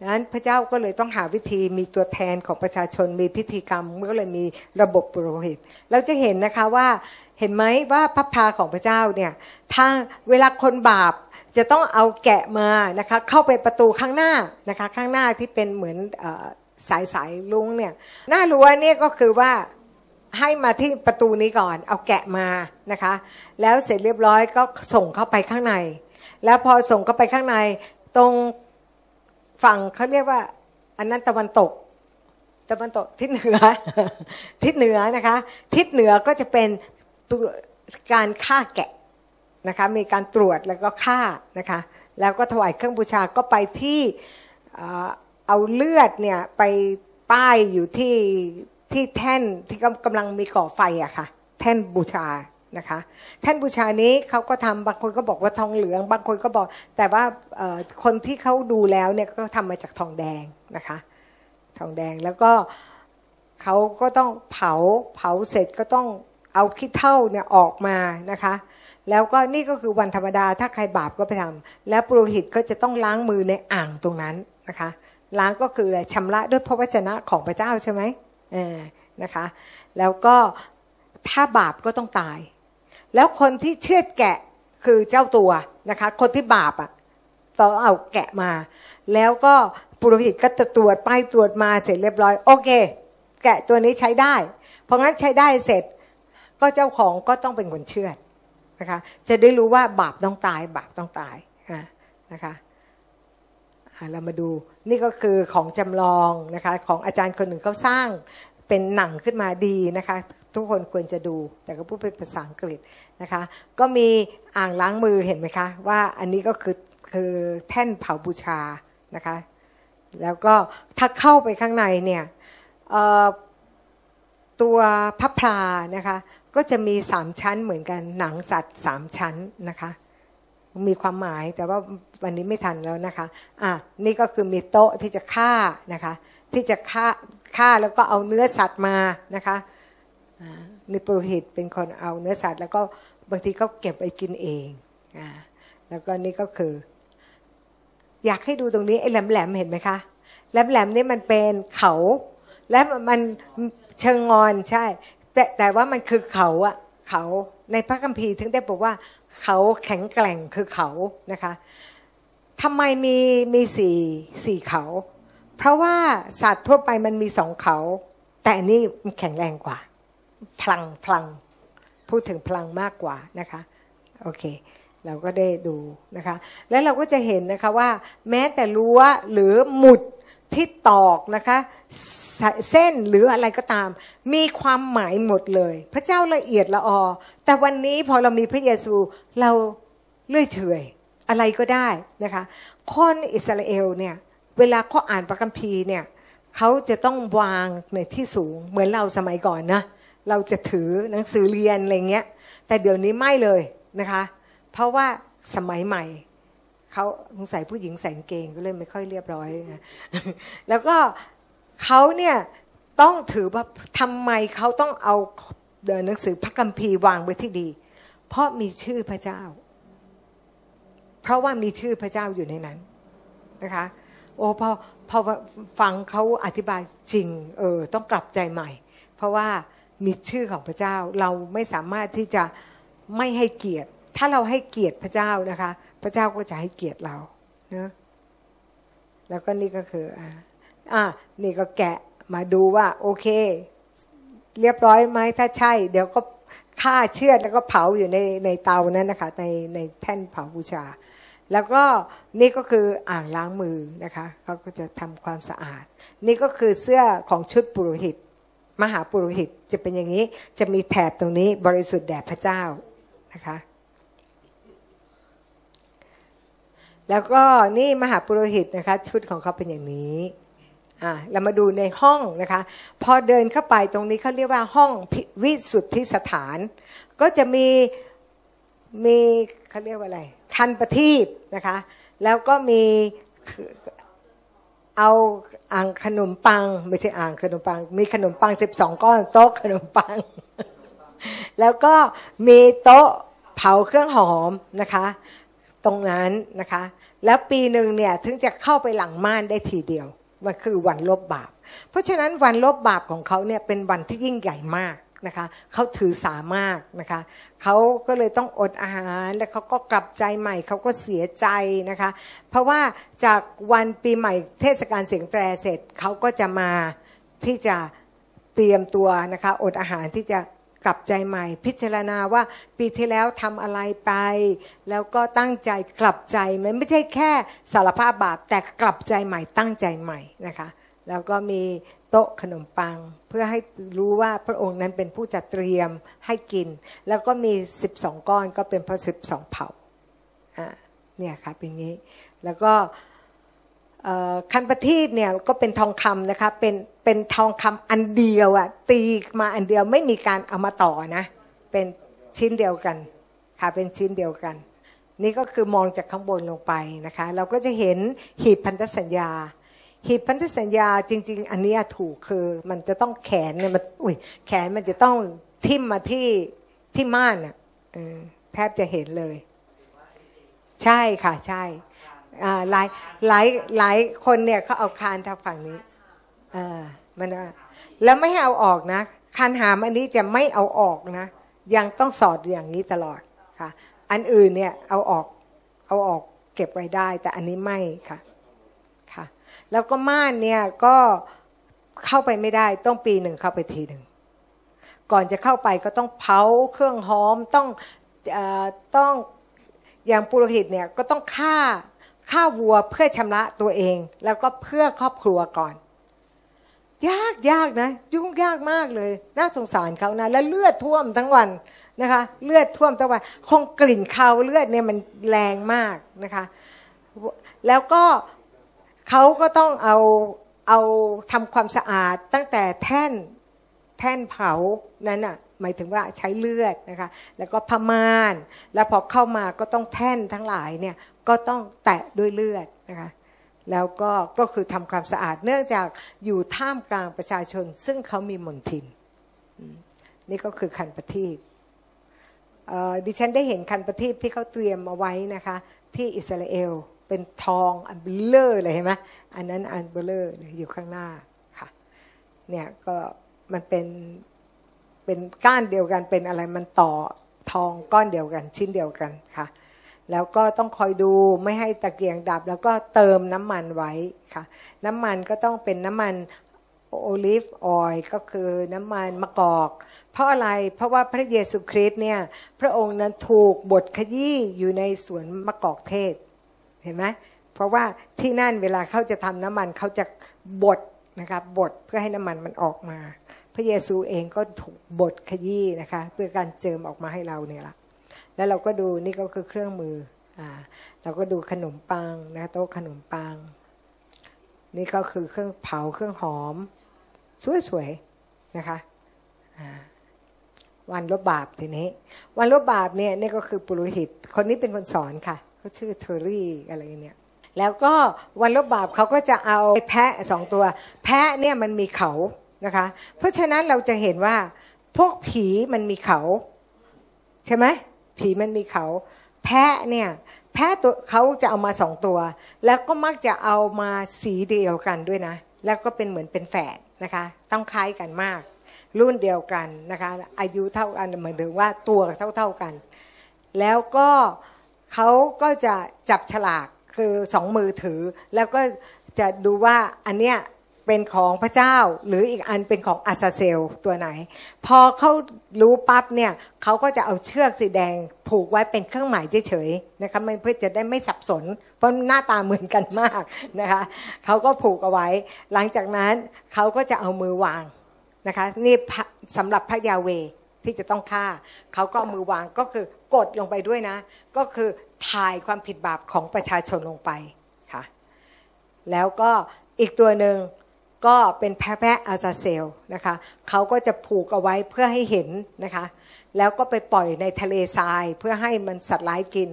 ดังนั้นพระเจ้าก็เลยต้องหาวิธีมีตัวแทนของประชาชนมีพิธีกรรมก็เลยมีระบบปุโรหิตเราจะเห็นนะคะว่าเห็นไหมว่าพระพาของพระเจ้าเนี่ยทางเวลาคนบาปจะต้องเอาแกะมานะคะเข้าไปประตูข้างหน้านะคะข้างหน้าที่เป็นเหมือนสายสายลุงเนี่ยหน้ารั้วเนี่ยก็คือว่าให้มาที่ประตูนี้ก่อน เอาแกะมานะคะ แล้วเสร็จเรียบร้อยก็ส่งเข้าไปข้างใน แล้วพอส่งเข้าไปข้างในตรง ฝั่งเขาเรียกว่า อันนั้นตะวันตก ตะวันตกทิศเหนือ ทิศเหนือนะคะ ทิศเหนือก็จะเป็นตัวการฆ่าแกะนะคะ มีการตรวจแล้วก็ฆ่านะคะ แล้วก็ถวายเครื่องบูชาก็ไปที่เอาเลือดเนี่ยไปป้ายอยู่ที่ที่แท่นที่กำลังมีก่อไฟอะค่ะ แท่นบูชา นะคะ แท่นบูชานี้เขาก็ทำบางคนก็บอกว่าทองเหลือง บางคนก็บอก แต่ว่าคนที่เขาดูแล้วเนี่ยก็ทำมาจากทองแดงนะคะ ทองแดงแล้วก็เขาก็ต้องเผาเผาเสร็จก็ต้องเอาขี้เท่าเนี่ยออกมานะคะ แล้วก็นี่ก็คือวันธรรมดาถ้าใครบาปก็ไปทำแล้วปุโรหิตก็จะต้องล้างมือในอ่างตรงนั้นนะคะ ล้างก็คืออะไรชำระด้วยพระวจนะของพระเจ้าใช่ไหมเออนะคะ แล้วก็ถ้าบาปก็ต้องตาย แล้วคนที่เชื่อแกะคือเจ้าตัวนะคะ คนที่บาปอะต้องเอาแกะมา แล้วก็ปุโรหิตก็จะตรวจไปตรวจมาเสร็จเรียบร้อย โอเค แกะตัวนี้ใช้ได้ เพราะงั้นใช้ได้เสร็จ ก็เจ้าของก็ต้องเป็นคนเชื่อนะคะ จะได้รู้ว่าบาปต้องตาย บาปต้องตายนะคะเรามาดูนี่ก็คือของจำลองนะคะ ของอาจารย์คนหนึ่งเขาสร้างเป็นหนังขึ้นมาดีนะคะ ทุกคนควรจะดู แต่ก็พูดเป็นภาษาอังกฤษนะคะ ก็มีอ่างล้างมือเห็นไหมคะ ว่าอันนี้ก็คือคือแท่นเผาบูชานะคะ แล้วก็ถ้าเข้าไปข้างในเนี่ยตัวพระพลานะคะก็จะมีสามชั้นเหมือนกันหนังสัตว์สามชั้นนะคะ มีความหมายแต่ว่าวันนี้ไม่ทันแล้วนะคะอะนี่ก็คือมีโต๊ะที่จะฆ่านะคะ ที่จะฆ่าฆ่าแล้วก็เอาเนื้อสัตว์มานะคะ นี่ปุโรหิตเป็นคนเอาเนื้อสัตว์แล้วก็บางทีก็เก็บไปกินเองอแล้วก็นี่ก็คือ อยากให้ดูตรงนี้ไอ้แหลมๆเห็นไหมคะแหลมๆนี่มันเป็นเขา และมันเชิงงอนใช่ แต่แต่ว่ามันคือเขาอะเขาในพระคัมภีร์ถึงได้บอกว่า เขาแข็งแกร่งคือเขานะคะทำไมมีมีสี่สี่เขา เพราะว่าสัตว์ทั่วไปมันมีสองเขา แต่อันนี้มันแข็งแรงกว่า พลังพลังพูดถึงพลังมากกว่านะคะโอเค เราก็ได้ดูนะคะ แล้วเราก็จะเห็นนะคะว่า แม้แต่รั้วหรือหมุดที่ตอกนะคะเส้นหรืออะไรก็ตาม มีความหมายหมดเลย พระเจ้าละเอียดละออ แต่วันนี้พอเรามีพระเยซูเราเลื่อยเฉยอะไรก็ได้นะคะคนอิสราเอลเนี่ยเวลาเขาอ่านพระคัมภีร์เนี่ยเขาจะต้องวางในที่สูงเหมือนเราสมัยก่อนนะ เราจะถือหนังสือเรียนอะไรเงี้ย แต่เดี๋ยวนี้ไม่เลยนะคะ เพราะว่าสมัยใหม่เขาใส่ผู้หญิงใส่เกงก็เลยไม่ค่อยเรียบร้อยนะแล้วก็เขาเนี่ยต้องถือว่าทำไมเขาต้องเอาเหนังสือพระคัมภีร์วางไว้ที่ดี เพราะมีชื่อพระเจ้า เพราะว่ามีชื่อพระเจ้าอยู่ในนั้นนะคะ โอ้พอพอฟังเขาอธิบายจริง เออต้องกลับใจใหม่ เพราะว่า มีชื่อของพระเจ้า เราไม่สามารถที่จะไม่ให้เกียรติ ถ้าเราให้เกียรติพระเจ้านะคะ พระเจ้าก็จะให้เกียรติเรานะแล้วก็นี่ก็คืออ่าอะนี่ก็แกะมาดูว่า โอเค เรียบร้อยไหมถ้าใช่ เดี๋ยวก็ฆ่าเชือดแล้วก็เผาอยู่ในในเตานั้นนะคะในในแท่นเผาบูชา แล้วก็นี่ก็คืออ่างล้างมือนะคะเขาก็จะทำความสะอาด นี่ก็คือเสื้อของชุดปุโรหิต มหาปุโรหิตจะเป็นอย่างนี้ จะมีแถบตรงนี้บริสุทธิ์แด่พระเจ้านะคะ แล้วก็นี่มหาปุโรหิตนะคะ ชุดของเขาเป็นอย่างนี้อ่าเรามาดูในห้องนะคะ พอเดินเข้าไปตรงนี้เขาเรียกว่าห้องวิสุทธิสถาน ก็จะมีมีเขาเรียกว่าอะไร คันประทีปนะคะ แล้วก็มี เอาอ่างขนมปัง ไม่ใช่อ่างขนมปัง มีขนมปังสิบสองก้อนโต๊ะขนมปัง แล้วก็มีโต๊ะเผาเครื่องหอมนะคะ ตรงนั้นนะคะ แล้วปีหนึ่งเนี่ยถึงจะเข้าไปหลังม่านได้ทีเดียว มันคือวันลบบาป เพราะฉะนั้นวันลบบาปของเขาเนี่ยเป็นวันที่ยิ่งใหญ่มาก นะคะเขาถือสามากนะคะเขาก็เลยต้องอดอาหารและเขาก็กลับใจใหม่เขาก็เสียใจนะคะ เพราะว่าจากวันปีใหม่เทศกาลเสียงแตรเสร็จเขาก็จะมาที่จะเตรียมตัวนะคะอดอาหารที่จะกลับใจใหม่ พิจารณาว่าปีที่แล้วทำอะไรไป แล้วก็ตั้งใจกลับใจมันไม่ใช่แค่สารภาพบาปแต่กลับใจใหม่ตั้งใจใหม่นะคะ แล้วก็มีโต๊ะขนมปัง เพื่อให้รู้ว่าพระองค์นั้นเป็นผู้จัดเตรียมให้กิน แล้วก็มี 12 ก้อนก็เป็นพระสิบสองเผ่าอ่าเนี่ยค่ะเป็นงี้ แล้วก็คันประทีปเนี่ยก็เป็นทองคำนะคะเป็นเป็นทองคำอันเดียวอะตีมาอันเดียวไม่มีการเอามาต่อนะ เป็นชิ้นเดียวกันค่ะเป็นชิ้นเดียวกัน นี่ก็คือมองจากข้างบนลงไปนะคะ เราก็จะเห็นหีบพันธสัญญา หีบพันธสัญญาจริง ๆ อันนี้ถูกคือมันจะต้องแขนเนี่ยมันอุ้ยแขนมันจะต้องทิ่มมาที่ที่ม่านอะแทบจะเห็นเลย ใช่ค่ะ ใช่หลายหลายหลายคนเนี่ยเขาเอาคานทางฝั่งนี้เออมันแล้วไม่ให้เอาออกนะคานหามอันนี้จะไม่เอาออกนะ ยังต้องสอดอย่างนี้ตลอดค่ะ อันอื่นเนี่ยเอาออกเอาออกเก็บไว้ได้ แต่อันนี้ไม่ค่ะค่ะ แล้วก็ม่านเนี่ยก็เข้าไปไม่ได้ต้องปีหนึ่งเข้าไปทีหนึ่งก่อนจะเข้าไปก็ต้องเผาเครื่องหอมต้องอต้องอย่างปุโรหิตเนี่ยก็ต้องฆ่าฆ่าวัวเพื่อชำระตัวเอง แล้วก็เพื่อครอบครัวก่อน ยากยากนะ ยุ่งยากมากเลย น่าสงสารเขานะ แล้วเลือดท่วมทั้งวันนะคะ เลือดท่วมทั้งวันคงกลิ่นคาวเลือดเนี่ยมันแรงมากนะคะ แล้วก็ เขาก็ต้องเอาเอาทำความสะอาดตั้งแต่แท่นแท่นเผานั้นอะหมายถึงว่าใช้เลือดนะคะ แล้วก็ผ้าม่าน แล้วพอเข้ามาก็ต้องแท่นทั้งหลายเนี่ยก็ต้องแตะด้วยเลือดนะคะ แล้วก็ก็คือทำความสะอาดเนื่องจากอยู่ท่ามกลางประชาชน ซึ่งเขามีมลทิน นี่ก็คือคันประทีปดิฉันได้เห็นคันประทีปที่เขาเตรียมเอาไว้นะคะ ที่อิสราเอล เป็นทองอันเบ้อเร่อเลยเห็นไหมอันนั้นอันเบ้อเร่ออยู่ข้างหน้าค่ะเนี่ยก็มันเป็นเป็นก้านเดียวกันเป็นอะไรมันต่อทองก้อนเดียวกันชิ้นเดียวกันค่ะ แล้วก็ต้องคอยดูไม่ให้ตะเกียงดับ แล้วก็เติมน้ำมันไว้ค่ะ น้ำมันก็ต้องเป็นน้ำมัน olive oil ก็คือน้ำมันมะกอก เพราะอะไรเพราะว่าพระเยซูคริสต์เนี่ย พระองค์นั้นถูกบดขยี้อยู่ในสวนมะกอกเทศ เห็นไหมเพราะว่าที่นั่นเวลาเขาจะทำน้ำมันเขาจะบดนะคะบดเพื่อให้น้ำมันมันออกมา พระเยซูเองก็ถูกบดขยี้นะคะเพื่อการเจิมออกมาให้เราเนี่ยละแล้วเราก็ดูนี่ก็คือเครื่องมืออ่าเราก็ดูขนมปังนะโต๊ะขนมปัง นี่ก็คือเครื่องเผาเครื่องหอม สวยๆนะคะวันลบบาปทีนี้ วันลบบาปเนี่ยนี่ก็คือปุโรหิต คนนี้เป็นคนสอนค่ะ เขาชื่อเทอรี่อะไรเนี่ยแล้วก็วันลบบาปเขาก็จะเอาแพะสองตัว แพะเนี่ยมันมีเขานะคะ เพราะฉะนั้นเราจะเห็นว่าพวกผีมันมีเขา ใช่ไหมผีมันมีเขา แพะเนี่ยแพะตัวเขาจะเอามาสองตัว แล้วก็มักจะเอามาสีเดียวกันด้วยนะ แล้วก็เป็นเหมือนเป็นแฝดนะคะ ต้องคล้ายกันมาก รุ่นเดียวกันนะคะ อายุเท่ากันเหมือนถึงว่าตัวเท่าๆกัน แล้วก็ เขาก็จะจับฉลากคือสองมือถือ แล้วก็จะดูว่าอันเนี้ยเป็นของพระเจ้าหรืออีกอันเป็นของอาซาเซลตัวไหน พอเขารู้ปั๊บเนี่ยเขาก็จะเอาเชือกสีแดงผูกไว้เป็นเครื่องหมายเฉยๆนะคะเพื่อจะได้ไม่สับสน เพราะหน้าตาเหมือนกันมากนะคะเขาก็ผูกเอาไว้ หลังจากนั้นเขาก็จะเอามือวางนะคะนี่สำหรับพระยาเวที่จะต้องฆ่าเขาก็มือวางก็คือ กดลงไปด้วยนะ ก็คือถ่ายความผิดบาปของประชาชนลงไปค่ะแล้วก็อีกตัวหนึ่งก็เป็นแพะแพะอาซาเซลนะคะเขาก็จะผูกเอาไว้เพื่อให้เห็นนะคะแล้วก็ไปปล่อยในทะเลทรายเพื่อให้มันสัตว์ร้ายกิน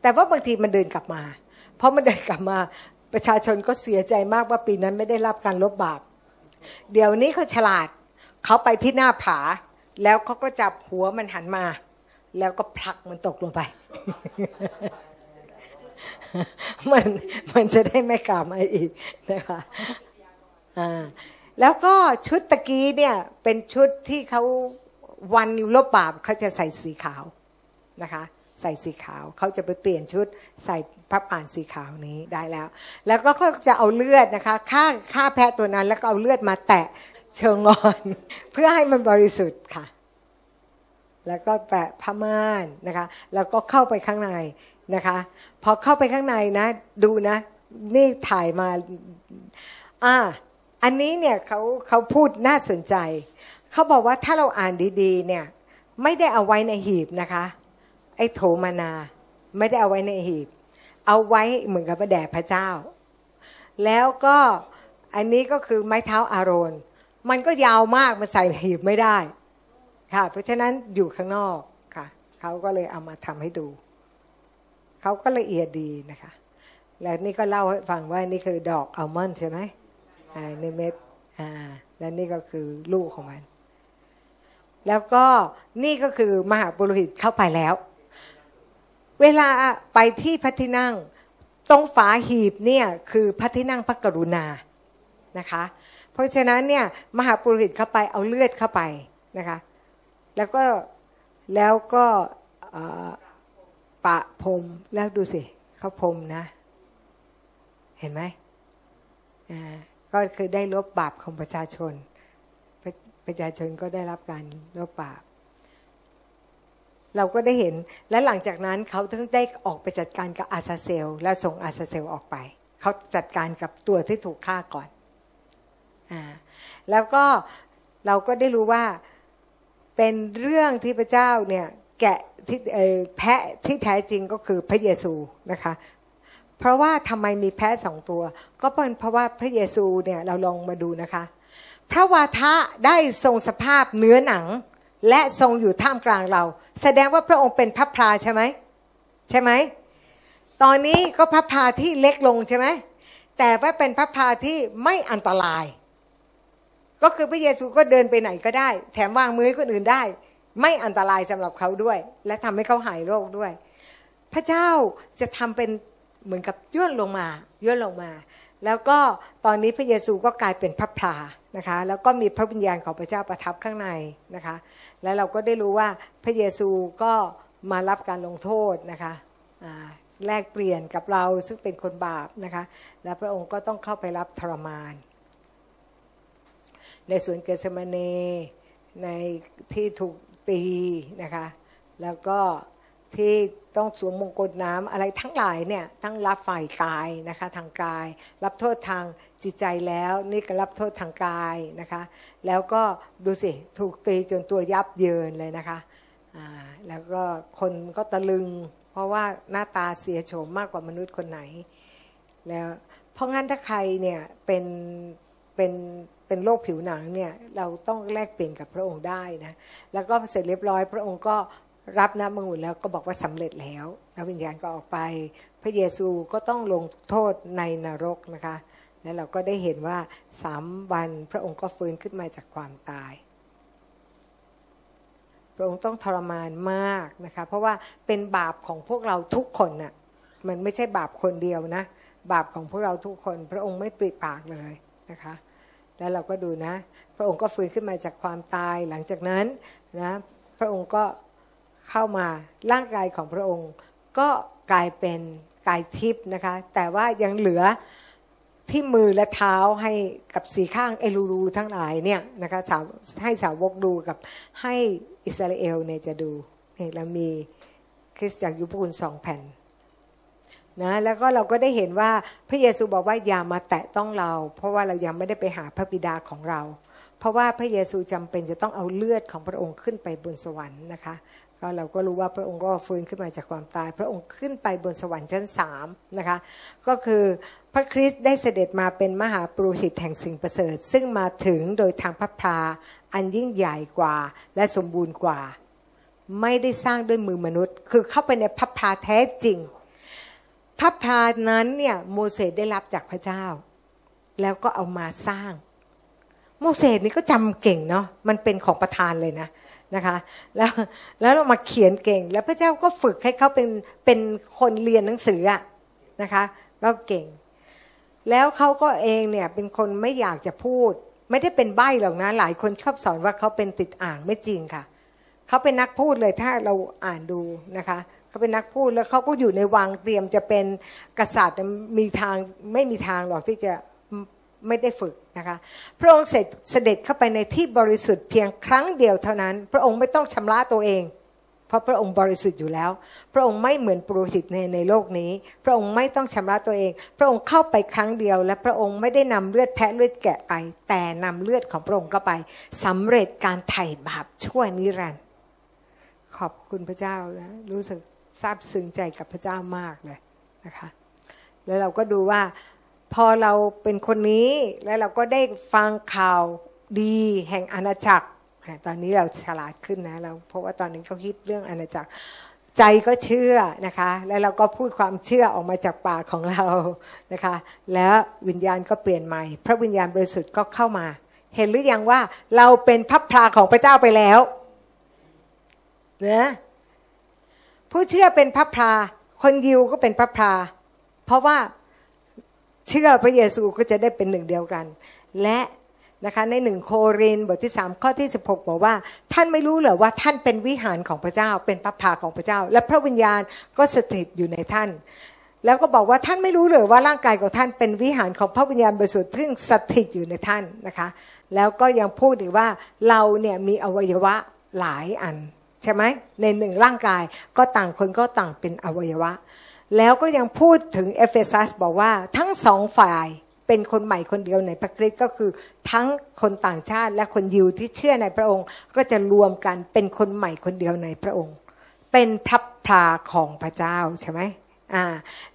แต่ว่าบางทีมันเดินกลับมา เพราะมันเดินกลับมาประชาชนก็เสียใจมากว่าปีนั้นไม่ได้รับการลบบาป เดี๋ยวนี้เขาฉลาดเขาไปที่หน้าผา แล้วเขาก็จับหัวมันหันมา แล้วก็ผลักมันตกลงไป มันมันจะได้ไม่กลับมาอีกนะคะอ่าแล้วก็ชุดตะกี้เนี่ยเป็นชุดที่เขาวันลบบาปเขาจะใส่สีขาวนะคะใส่สีขาวเขาจะไปเปลี่ยนชุดใส่พระป่านสีขาวนี้ได้แล้ว แล้วก็เขาจะเอาเลือดนะคะฆ่าฆ่าแพะตัวนั้นแล้วก็เอาเลือดมาแตะเชิงงอน เพื่อให้มันบริสุทธิ์ค่ะ แล้วก็แปะผ้าม่านนะคะ แล้วก็เข้าไปข้างในนะคะ พอเข้าไปข้างในนะ ดูนะ นี่ถ่ายมาอ่าอันนี้เนี่ยเขาเขาพูดน่าสนใจ เขาบอกว่าถ้าเราอ่านดีๆ เนี่ย ไม่ได้เอาไว้ในหีบนะคะ ไอ้โถมานา ไม่ได้เอาไว้ในหีบ เอาไว้เหมือนกับแด่พระเจ้า แล้วก็อันนี้ก็คือไม้เท้าอารอนมันก็ยาวมากมันใส่หีบไม่ได้ ค่ะ เพราะฉะนั้นอยู่ข้างนอกค่ะเขาก็เลยเอามาทำให้ดู เขาก็ละเอียดดีนะคะ แล้วนี่ก็เล่าให้ฟังว่านี่คือดอกอัลมอนด์ใช่ไหมอ่าในเม็ดอ่าแล้วนี่ก็คือลูกของมัน แล้วก็นี่ก็คือมหาบุรุษเข้าไปแล้ว เวลาไปที่พระที่นั่ง ตรงฝาหีบเนี่ยคือพระที่นั่งพระกรุณานะคะ เพราะฉะนั้นเนี่ยมหาปุโรหิตเข้าไปเอาเลือดเข้าไปนะคะ แล้วก็แล้วก็ปะพรมแล้วดูสิเขาพรมนะ เห็นไหมอ่าก็คือได้ลบบาปของประชาชน ประชาชนก็ได้รับการลบบาป เราก็ได้เห็นและหลังจากนั้นเขาถึงได้ออกไปจัดการกับอาซาเซล และส่งอาซาเซลออกไป เขาจัดการกับตัวที่ถูกฆ่าก่อนอ่าแล้วก็เราก็ได้รู้ว่า เป็นเรื่องที่พระเจ้าเนี่ยแกะที่แพะที่แท้จริงก็คือพระเยซูนะคะเพราะว่าทำไมมีแพะสองตัว ก็เป็นเพราะว่าพระเยซูเนี่ยเราลองมาดูนะคะ พระวาทะได้ทรงสภาพเนื้อหนัง และทรงอยู่ท่ามกลางเรา แสดงว่าพระองค์เป็นพระพลาใช่ไหมใช่ไหมตอนนี้ก็พระพลาที่เล็กลงใช่ไหมแต่ว่าเป็นพระพลาที่ไม่อันตราย ก็คือพระเยซูก็เดินไปไหนก็ได้ แถมวางมือให้คนอื่นได้ ไม่อันตรายสำหรับเขาด้วย และทำให้เขาหายโรคด้วย พระเจ้าจะทำเป็นเหมือนกับย่นลงมาย่นลงมา แล้วก็ตอนนี้พระเยซูก็กลายเป็นพระพลานะคะ แล้วก็มีพระวิญญาณของพระเจ้าประทับข้างในนะคะ แล้วเราก็ได้รู้ว่าพระเยซูก็มารับการลงโทษนะคะแลกเปลี่ยนกับเราซึ่งเป็นคนบาปนะคะ และพระองค์ก็ต้องเข้าไปรับทรมาน ในสวนเกสมาเนในที่ถูกตีนะคะ แล้วก็ที่ต้องสวมมงกุฎน้ำอะไรทั้งหลายเนี่ยทั้งรับฝ่ายกายนะคะทางกาย รับโทษทางจิตใจแล้วนี่ก็รับโทษทางกายนะคะ แล้วก็ดูสิถูกตีจนตัวยับเยินเลยนะคะแล้วก็คนก็ตะลึง เพราะว่าหน้าตาเสียโฉมมากกว่ามนุษย์คนไหนแล้วเพราะงั้นถ้าใครเนี่ยเป็น เป็นเป็นโรคผิวหนังเนี่ยเราต้องแลกเปลี่ยนกับพระองค์ได้นะแล้วก็เสร็จเรียบร้อย พระองค์ก็รับน้ำมงุนแล้วก็บอกว่าสำเร็จแล้วแล้ววิญญาณก็ออกไป พระเยซูก็ต้องลงโทษในนรกนะคะ แล้วเราก็ได้เห็นว่าสามวันพระองค์ก็ฟื้นขึ้นมาจากความตาย พระองค์ต้องทรมานมากนะคะ เพราะว่าเป็นบาปของพวกเราทุกคนน่ะมันไม่ใช่บาปคนเดียวนะ บาปของพวกเราทุกคน พระองค์ไม่ปริปากเลยนะคะ แล้วเราก็ดูนะ พระองค์ก็ฟื้นขึ้นมาจากความตายหลังจากนั้นนะพระองค์ก็เข้ามาร่างกายของพระองค์ ก็กลายเป็นกายทิพย์นะคะ แต่ว่ายังเหลือที่มือและเท้าให้กับสีข้างเอลูรูทั้งหลายเนี่ยนะคะสาวให้สาวกดูกับให้อิสราเอลเนี่ยจะดูเนี่ยเรามีคริสตจักรยุพคุณสองแผ่น นะแล้วก็เราก็ได้เห็นว่าพระเยซูบอกว่าอย่ามาแตะต้องเรา เพราะว่าเรายังไม่ได้ไปหาพระบิดาของเรา เพราะว่าพระเยซูจำเป็นจะต้องเอาเลือดของพระองค์ขึ้นไปบนสวรรค์นะคะก็เราก็รู้ว่าพระองค์ก็ฟื้นขึ้นมาจากความตาย พระองค์ขึ้นไปบนสวรรค์ชั้นสามนะคะ ก็คือพระคริสต์ได้เสด็จมาเป็นมหาปรุหิตแห่งสิ่งประเสริฐ ซึ่งมาถึงโดยทางพระพราอันยิ่งใหญ่กว่าและสมบูรณ์กว่า ไม่ได้สร้างด้วยมือมนุษย์ คือเข้าไปในพระพราแท้จริง พระพรานั้นเนี่ยโมเสสได้รับจากพระเจ้า แล้วก็เอามาสร้าง โมเสสนี่ก็จำเก่งเนาะมันเป็นของประธานเลยนะนะคะ แล้วแล้วเรามาเขียนเก่ง แล้วพระเจ้าก็ฝึกให้เขาเป็นเป็นคนเรียนหนังสืออะนะคะก็เก่ง แล้วเขาก็เองเนี่ยเป็นคนไม่อยากจะพูด ไม่ได้เป็นใบ้หรอกนะ หลายคนชอบสอนว่าเขาเป็นติดอ่างไม่จริงค่ะเขาเป็นนักพูดเลยถ้าเราอ่านดูนะคะ เขาเป็นนักพูดแล้วเขาก็อยู่ในวังเตรียมจะเป็นกษัตริย์มีทางไม่มีทางหรอกที่จะไม่ได้ฝึกนะคะพระองค์เสร็จเสด็จเข้าไปในที่บริสุทธิ์เพียงครั้งเดียวเท่านั้น พระองค์ไม่ต้องชำระตัวเอง เพราะพระองค์บริสุทธิ์อยู่แล้ว พระองค์ไม่เหมือนปุโรหิตในในโลกนี้ พระองค์ไม่ต้องชำระตัวเอง พระองค์เข้าไปครั้งเดียว และพระองค์ไม่ได้นำเลือดแพะเลือดแกะไป แต่นำเลือดของพระองค์เข้าไปสำเร็จการไถ่บาปชั่วนิรันดร์ขอบคุณพระเจ้านะรู้สึก ซาบซึ้งใจกับพระเจ้ามากเลยนะคะ แล้วเราก็ดูว่าพอเราเป็นคนนี้แล้วเราก็ได้ฟังข่าวดีแห่งอาณาจักร ตอนนี้เราฉลาดขึ้นนะเราเพราะว่าตอนนี้เขาคิดเรื่องอาณาจักรใจก็เชื่อนะคะ แล้วเราก็พูดความเชื่อออกมาจากปากของเรานะคะ แล้ววิญญาณก็เปลี่ยนใหม่ พระวิญญาณบริสุทธิ์ก็เข้ามา เห็นหรือยังว่าเราเป็นพระพลาของพระเจ้าไปแล้วนะ ผู้เชื่อเป็นพระพรา คนยิวก็เป็นพระพรา เพราะว่าเชื่อพระเยซูก็จะได้เป็นหนึ่งเดียวกัน และนะคะในหนึ่งโครินบทที่สามข้อที่สิบหกบอกว่า ท่านไม่รู้เหรอว่าท่านเป็นวิหารของพระเจ้า เป็นพระพราของพระเจ้า และพระวิญญาณก็สถิตอยู่ในท่าน แล้วก็บอกว่าท่านไม่รู้เหรอว่าร่างกายของท่านเป็นวิหารของพระวิญญาณบริสุทธิ์ซึ่งสถิตอยู่ในท่านนะคะ แล้วก็ยังพูดอีกว่าเราเนี่ยมีอวัยวะหลายอัน ใช่ไหมในหนึ่งร่างกายก็ต่างคนก็ต่างเป็นอวัยวะ แล้วก็ยังพูดถึงเอเฟซัสบอกว่าทั้งสองฝ่ายเป็นคนใหม่คนเดียวในพระคริสต์ก็คือทั้งคนต่างชาติและคนยิวที่เชื่อในพระองค์ ก็จะรวมกันเป็นคนใหม่คนเดียวในพระองค์ เป็นพระพลาของพระเจ้าใช่ไหม อ่า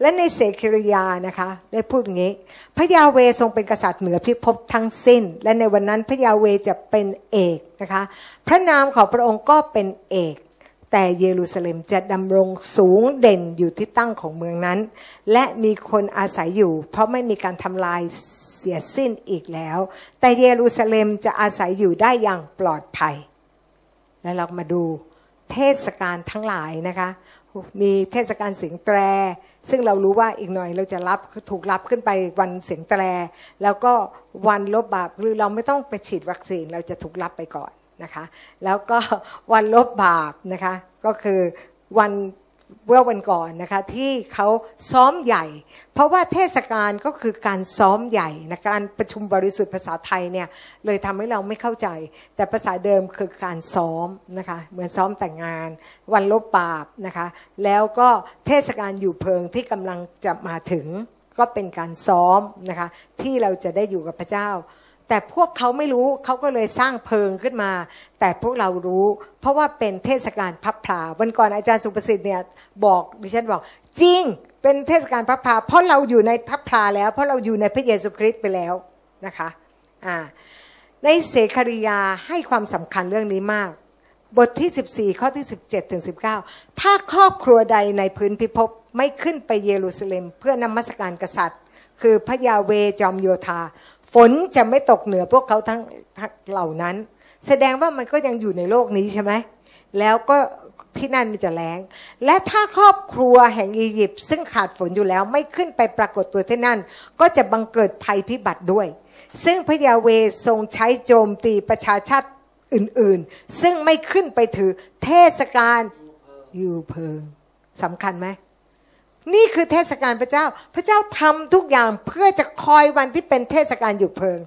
และในเสกิริยานะคะได้พูดอย่างนี้ พระยาเวทรงเป็นกษัตริย์เหนือพิภพทั้งสิ้น และในวันนั้นพระยาเวจะเป็นเอกนะคะ พระนามของพระองค์ก็เป็นเอกแต่เยรูซาเล็มจะดำรงสูงเด่นอยู่ที่ตั้งของเมืองนั้น และมีคนอาศัยอยู่ เพราะไม่มีการทำลายเสียสิ้นอีกแล้ว แต่เยรูซาเล็มจะอาศัยอยู่ได้อย่างปลอดภัย และเรามาดูเทศกาลทั้งหลายนะคะ มีเทศกาลเสียงแตร ซึ่งเรารู้ว่าอีกหน่อยเราจะรับถูกรับขึ้นไปวันเสียงแตร แล้วก็วันลบบาปหรือเราไม่ต้องไปฉีดวัคซีนเราจะถูกรับไปก่อนนะคะ แล้วก็วันลบบาปนะคะก็คือวัน เมื่อวันก่อนนะคะที่เขาซ้อมใหญ่ เพราะว่าเทศกาลก็คือการซ้อมใหญ่นะการประชุมบริสุทธิ์ภาษาไทยเนี่ยเลยทำให้เราไม่เข้าใจ แต่ภาษาเดิมคือการซ้อมนะคะเหมือนซ้อมแต่งงาน วันลบบาปนะคะแล้วก็เทศกาลอยู่เพิงที่กำลังจะมาถึงก็เป็นการซ้อมนะคะที่เราจะได้อยู่กับพระเจ้า แต่พวกเขาไม่รู้เขาก็เลยสร้างเพิงขึ้นมา แต่พวกเรารู้ เพราะว่าเป็นเทศกาลพับพลาวันก่อนอาจารย์สุประสิทธิ์เนี่ยบอกดิฉันบอก จริงเป็นเทศกาลพับพลาเพราะเราอยู่ในพับพลาแล้ว เพราะเราอยู่ในพระเยซูคริสต์ไปแล้วนะคะอ่าในเสคาริยาให้ความสำคัญเรื่องนี้มาก บทที่ 14 ข้อที่ 17ถึง19 ถ้าครอบครัวใดในพื้นพิภพไม่ขึ้นไปเยรูซาเล็ม เพื่อนมัสการกษัตริย์ คือพระยาเวจอมโยธา ฝนจะไม่ตกเหนือพวกเขาทั้งเหล่านั้น แสดงว่ามันก็ยังอยู่ในโลกนี้ใช่ไหมแล้วก็ที่นั่นมันจะแรงและถ้าครอบครัวแห่งอียิปต์ซึ่งขาดฝนอยู่แล้วไม่ขึ้นไปปรากฏตัวที่นั่น ก็จะบังเกิดภัยพิบัติด้วย ซึ่งพระยาเวทรงใช้โจมตีประชาชาติอื่นๆ ซึ่งไม่ขึ้นไปถือเทศกาลยูเพิงสำคัญไหม นี่คือเทศกาลพระเจ้า พระเจ้าทำทุกอย่างเพื่อจะคอยวันที่เป็นเทศกาลหยุดเพลิง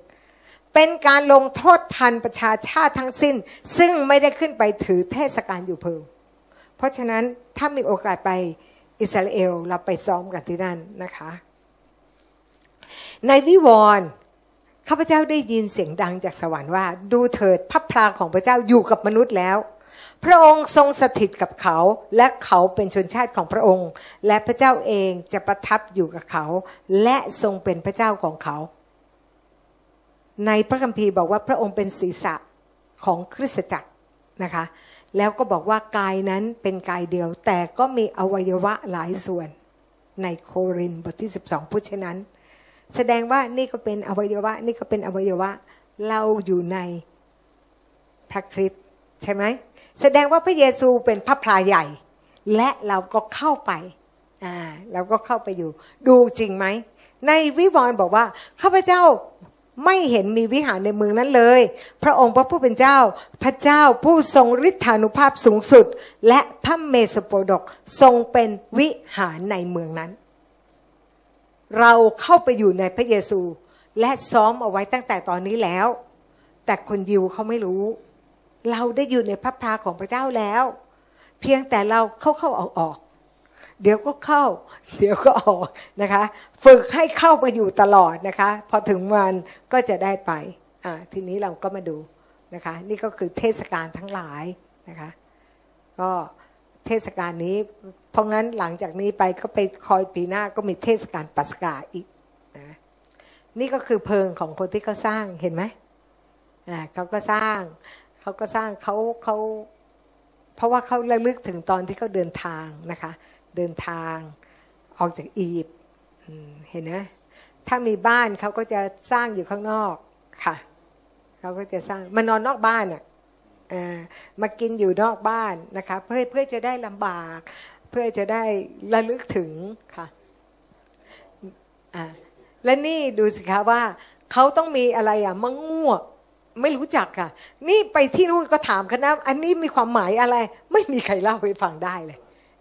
เป็นการลงโทษทันประชาชาติทั้งสิ้น ซึ่งไม่ได้ขึ้นไปถือเทศกาลหยุดเพลิง เพราะฉะนั้นถ้ามีโอกาสไปอิสราเอลเราไปซ้อมกันที่นั่นนะคะ ในวิวรณ์ข้าพเจ้าได้ยินเสียงดังจากสวรรค์ว่า ดูเถิดพระพลาของพระเจ้าอยู่กับมนุษย์แล้ว พระองค์ทรงสถิตกับเขา และเขาเป็นชนชาติของพระองค์ และพระเจ้าเองจะประทับอยู่กับเขา และทรงเป็นพระเจ้าของเขา ในพระคัมภีร์บอกว่าพระองค์เป็นศีรษะของคริสตจักรนะคะ แล้วก็บอกว่ากายนั้นเป็นกายเดียว แต่ก็มีอวัยวะหลายส่วนในโครินบทที่ 12พูดเช่นนั้น แสดงว่านี่ก็เป็นอวัยวะ นี่ก็เป็นอวัยวะ เราอยู่ในพระคริสต์ใช่ไหม แสดงว่าพระเยซูเป็นพระพลาใหญ่ และเราก็เข้าไปอ่าเราก็เข้าไปอยู่ ดูจริงไหม ในวิวรณ์บอกว่าข้าพเจ้าไม่เห็นมีวิหารในเมืองนั้นเลย พระองค์พระผู้เป็นเจ้า พระเจ้าผู้ทรงฤทธานุภาพสูงสุด และพระเมสโปดกทรงเป็นวิหารในเมืองนั้น เราเข้าไปอยู่ในพระเยซู และซ้อมเอาไว้ตั้งแต่ตอนนี้แล้ว แต่คนยิวเขาไม่รู้ เราได้อยู่ในพระพราของพระเจ้าแล้ว เพียงแต่เราเข้าเข้าออกออกเดี๋ยวก็เข้า เดี๋ยวก็ออกนะคะ ฝึกให้เข้าไปอยู่ตลอดนะคะ พอถึงวันก็จะได้ไปอ่าทีนี้เราก็มาดูนะคะ นี่ก็คือเทศกาลทั้งหลายนะคะ ก็เทศกาลนี้ เพราะงั้นหลังจากนี้ไปก็ไปคอยปีหน้าก็มีเทศกาลปัสกาอีกนะนี่ก็คือเพลิงของคนที่เขาสร้างเห็นไหมอ่าเขาก็สร้าง เขาก็สร้างเขาเขาเพราะว่าเขาระลึกถึงตอนที่เขาเดินทางนะคะ เดินทางออกจากอียิปต์เห็นไหมถ้ามีบ้านเขาก็จะสร้างอยู่ข้างนอกค่ะเขาก็จะสร้างมานอนนอกบ้านอะมากินอยู่นอกบ้านนะคะ เพื่อเพื่อจะได้ลำบาก เพื่อจะได้ระลึกถึงค่ะอ่าและนี่ดูสิคะว่าเขาต้องมีอะไรอะมะง่วง ไม่รู้จักค่ะ นี่ไปที่นู่นก็ถามคณะอันนี้มีความหมายอะไร ไม่มีใครเล่าให้ฟังได้เลย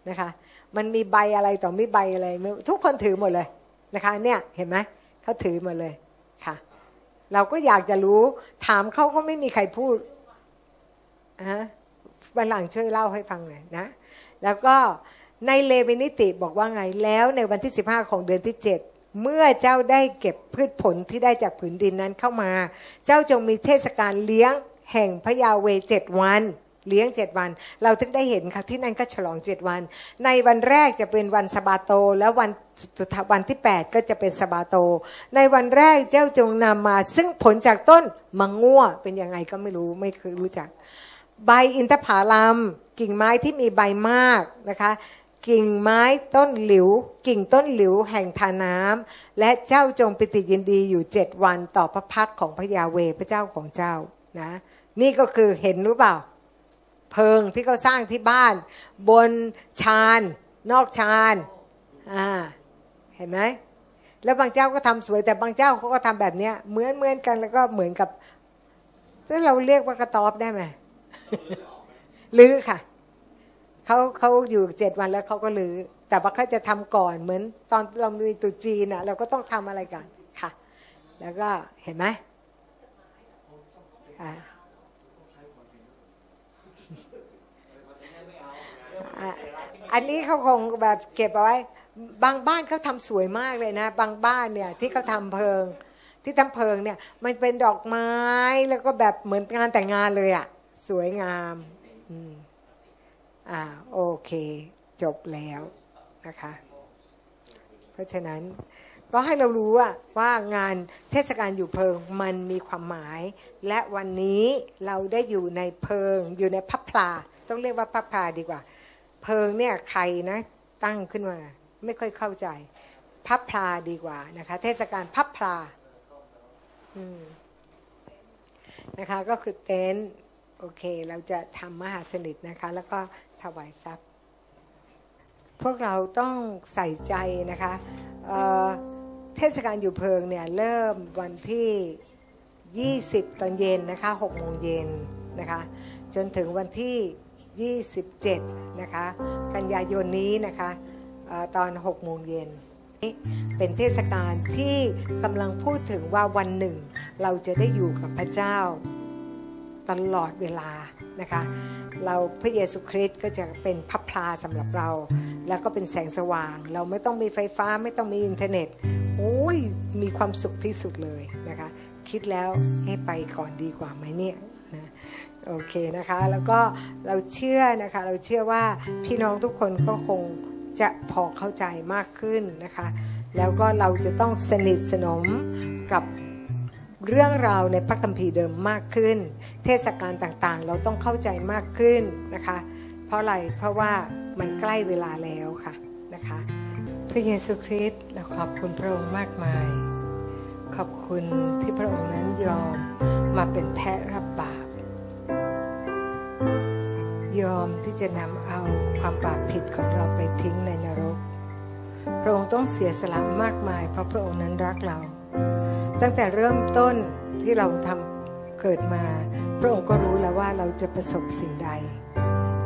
นะคะ มันมีใบอะไรต่อมีใบอะไร ทุกคนถือหมดเลยนะคะ เนี่ยเห็นไหมเขาถือหมดเลยค่ะ เราก็อยากจะรู้ ถามเขาก็ไม่มีใครพูดฮะวันหลังช่วยเล่าให้ฟังหน่อยนะ แล้วก็ในเลวินิติบอกว่าไงแล้วในวันที่ 15 ของเดือนที่ 7 เมื่อเจ้าได้เก็บพืชผลที่ได้จากผืนดินนั้นเข้ามา เจ้าจงมีเทศกาลเลี้ยงแห่งพระยาเวเจ็ดวัน เลี้ยงเจ็ดวัน เราถึงได้เห็นค่ะที่นั่นก็ฉลองเจ็ดวัน ในวันแรกจะเป็นวันสบาโต แล้ววันสุดท้ายวันที่ 8 ก็จะเป็นสบาโต ในวันแรกเจ้าจงนำมา ซึ่งผลจากต้นมังง่วเป็นยังไงก็ไม่รู้ไม่เคยรู้จัก ใบอินทผลัมกิ่งไม้ที่มีใบมากนะคะ กิ่งไม้ต้นหลิว กิ่งต้นหลิวแห่งทาน้ำและเจ้าจงปิติยินดีอยู่เจ็ดวันต่อพระพักของพระยาเวพระเจ้าของเจ้านะนี่ก็คือเห็นหรู้เปล่า เพิงที่เขาสร้างที่บ้าน บนชานนอกชานอ่าเห็นไหมแล้วบางเจ้าก็ทำสวยแต่บางเจ้าเขาก็ทำแบบเนี้ยเหมือนเหมือนกันแล้วก็เหมือนกับถ้าเราเรียกว่ากระต๊อบได้ไหมลื้อค่ะ เขาเขาอยู่เจ็ดวันแล้วเขาก็ลื้อแต่ว่าเขาจะทำก่อนเหมือน ตอนเรามีตุจีนอะ เราก็ต้องทำอะไรกันค่ะ แล้วก็เห็นไหมอ่าอันนี้เขาคงแบบเก็บเอาไว้ บางบ้านเขาทำสวยมากเลยนะ บางบ้านเนี่ย ที่เขาทำเพิง ที่ทำเพิงเนี่ย มันเป็นดอกไม้แล้วก็แบบเหมือนงานแต่งงานเลยอะ่ะ สวยงาม อืม อ่าโอเค จบแล้วนะคะ เพราะฉะนั้นก็ให้เรารู้ว่าว่างานเทศกาลอยู่เพิงมันมีความหมาย และวันนี้เราได้อยู่ในเพิง อยู่ในพับพลา ต้องเรียกว่าพับพลาดีกว่า เพิงเนี่ยใครนะตั้งขึ้นมาไม่ค่อยเข้าใจ พับพลาดีกว่านะคะ เทศกาลพับพลาอืมนะคะก็คือเต็นท์โอเค เราจะทำมหาสนิทนะคะ แล้วก็ ถวายทรัพย์ พวกเราต้องใส่ใจนะคะเเทศกาลอยู่เพิงเนี่ยเริ่มวันที่ 20 ตอนเย็นนะคะ6โมงเย็นนะคะจนถึงวันที่ 27 นะคะกันยายนนี้นะคะออตอน6โมงเย็นเป็นเทศกาลที่กำลังพูดถึงว่าวันหนึ่ง เราจะได้อยู่กับพระเจ้าตลอดเวลานะคะ เราพระเยซูคริสต์ก็จะเป็นพลับพลาสำหรับเรา แล้วก็เป็นแสงสว่าง เราไม่ต้องมีไฟฟ้าไม่ต้องมีอินเทอร์เน็ตโอ้ยมีความสุขที่สุดเลยนะคะ คิดแล้วให้ไปก่อนดีกว่าไหมเนี่ยนะโอเคนะคะ แล้วก็เราเชื่อนะคะ เราเชื่อว่าพี่น้องทุกคนก็คงจะพอเข้าใจมากขึ้นนะคะ แล้วก็เราจะต้องสนิทสนมกับ เรื่องราวในพระคัมภีร์เดิมมากขึ้น เทศกาลต่างๆ เราต้องเข้าใจมากขึ้นนะคะ เพราะอะไรเพราะว่ามันใกล้เวลาแล้วค่ะนะคะ พระเยซูคริสต์เราขอบคุณพระองค์มากมาย ขอบคุณที่พระองค์นั้นยอมมาเป็นแพะรับบาป ยอมที่จะนำเอาความบาปผิดของเราไปทิ้งในนรก พระองค์ต้องเสียสละมากมาย เพราะพระองค์นั้นรักเรา ตั้งแต่เริ่มต้นที่เราทำเกิดมา พระองค์ก็รู้แล้วว่าเราจะประสบสิ่งใด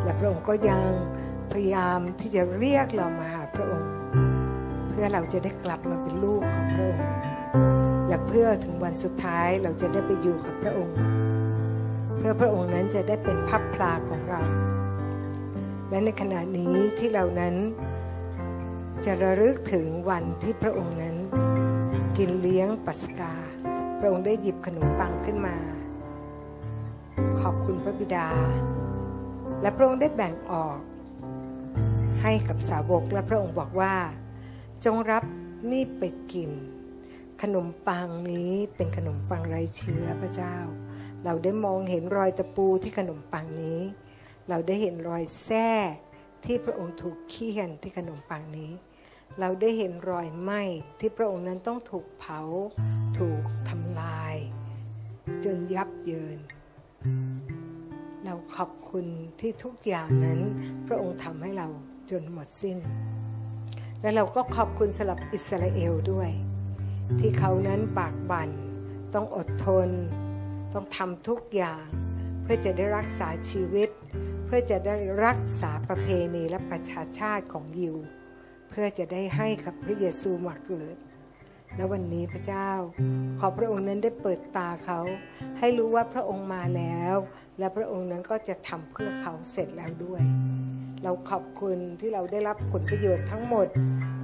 และพระองค์ก็ยังพยายามที่จะเรียกเรามาหาพระองค์ เพื่อเราจะได้กลับมาเป็นลูกของพระองค์ และเพื่อถึงวันสุดท้ายเราจะได้ไปอยู่กับพระองค์ เพื่อพระองค์นั้นจะได้เป็นพับพลาของเรา และในขณะนี้ที่เรานั้นจะระลึกถึงวันที่พระองค์นั้น กินเลี้ยงปัสกา พระองค์ได้หยิบขนมปังขึ้นมา ขอบคุณพระบิดา และพระองค์ได้แบ่งออก ให้กับสาวกและพระองค์บอกว่า จงรับนี่ไปกิน ขนมปังนี้เป็นขนมปังไร้เชื้อพระเจ้า เราได้มองเห็นรอยตะปูที่ขนมปังนี้ เราได้เห็นรอยแส้ที่พระองค์ถูกเคี่ยนที่ขนมปังนี้ เราได้เห็นรอยไหม้ที่พระองค์นั้นต้องถูกเผา ถูกทำลาย จนยับเยิน เราขอบคุณที่ทุกอย่างนั้น พระองค์ทำให้เราจนหมดสิ้น และเราก็ขอบคุณสำหรับอิสราเอลด้วย ที่เขานั้นปากบัน่นต้องอดทน ต้องทำทุกอย่าง เพื่อจะได้รักษาชีวิต เพื่อจะได้รักษาประเพณีและประชาชาติของยิว เพื่อจะได้ให้กับพระเยซูมาเกิด และวันนี้พระเจ้า ขอพระองค์นั้นได้เปิดตาเขา ให้รู้ว่าพระองค์มาแล้ว และพระองค์นั้นก็จะทำเพื่อเขาเสร็จแล้วด้วย เราขอบคุณที่เราได้รับผลประโยชน์ทั้งหมด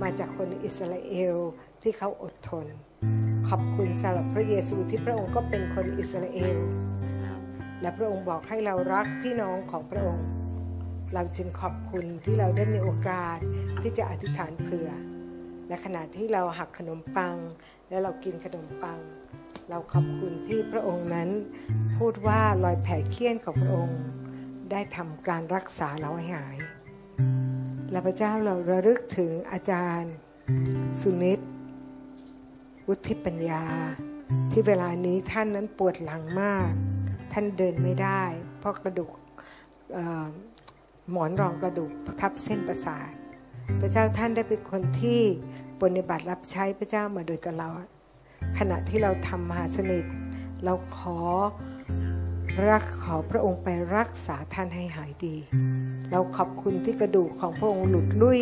มาจากคนอิสราเอลที่เขาอดทน ขอบคุณสำหรับพระเยซูที่พระองค์ก็เป็นคนอิสราเอลและพระองค์บอกให้เรารักพี่น้องของพระองค์ เราจึงขอบคุณที่เราได้มีโอกาสที่จะอธิษฐานเผื่อ และขณะที่เราหักขนมปัง และเรากินขนมปัง เราขอบคุณที่พระองค์นั้น พูดว่ารอยแผลเคี้ยนของพระองค์ ได้ทำการรักษาเราให้หาย และพระเจ้าเราระลึกถึงอาจารย์ สุนิตวุฒิปัญญา ที่เวลานี้ท่านนั้นปวดหลังมาก ท่านเดินไม่ได้ เพราะกระดูก หมอนรองกระดูกทับเส้นประสาท พระเจ้าท่านได้เป็นคนที่ปฏิบัติรับใช้พระเจ้ามาโดยตลอด ขณะที่เราทำมหาสนิทเราขอรักขอพระองค์ไปรักษาท่านให้หายดี เราขอบคุณที่กระดูกของพระองค์หลุดลุ่ย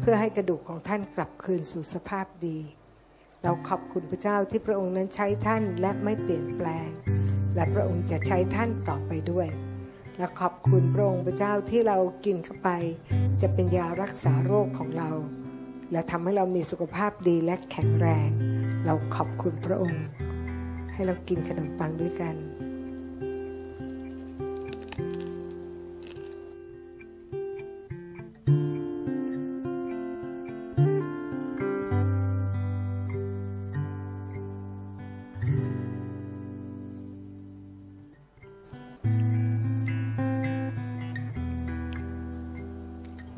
เพื่อให้กระดูกของท่านกลับคืนสู่สภาพดี เราขอบคุณพระเจ้าที่พระองค์นั้นใช้ท่านและไม่เปลี่ยนแปลง และพระองค์จะใช้ท่านต่อไปด้วย และขอบคุณพระองค์พระเจ้าที่เรากินเข้าไป จะเป็นยารักษาโรคของเรา และทำให้เรามีสุขภาพดีและแข็งแรง เราขอบคุณพระองค์ ให้เรากินขนมปังด้วยกัน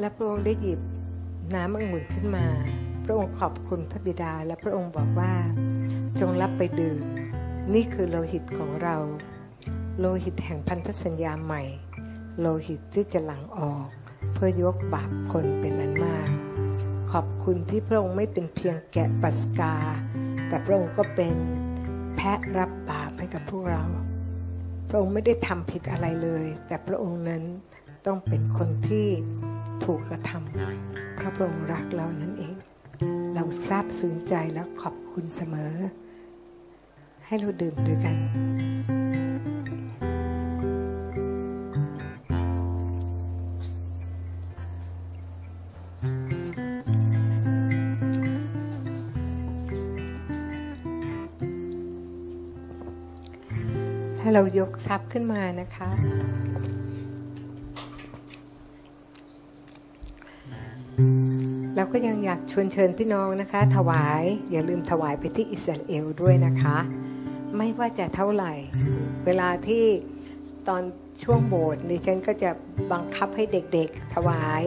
และพระองค์ได้หยิบน้ำองุ่นขึ้นมา พระองค์ขอบคุณพระบิดาและพระองค์บอกว่า จงรับไปดื่ม นี่คือโลหิตของเรา โลหิตแห่งพันธสัญญาใหม่ โลหิตที่จะหลั่งออก เพื่อยกบาปคนเป็นนั้นมาก ขอบคุณที่พระองค์ไม่เป็นเพียงแกะปัสกา แต่พระองค์ก็เป็นแพะรับบาปให้กับพวกเรา พระองค์ไม่ได้ทำผิดอะไรเลย แต่พระองค์นั้นต้องเป็นคนที่ ถูกกระทำพระพระองค์รักเรานั่นเอง เราซาบซึ้งใจและขอบคุณเสมอ ให้เราดื่มด้วยกันให้เรายกทรัพย์ขึ้นมานะคะ เราก็ยังอยากชวนเชิญพี่น้องนะคะ ถวายอย่าลืมถวายไปที่อิสราเอลด้วยนะคะ ไม่ว่าจะเท่าไหร่ เวลาที่ตอนช่วงโบสถ์ดิฉันก็จะบังคับให้เด็กๆ ถวาย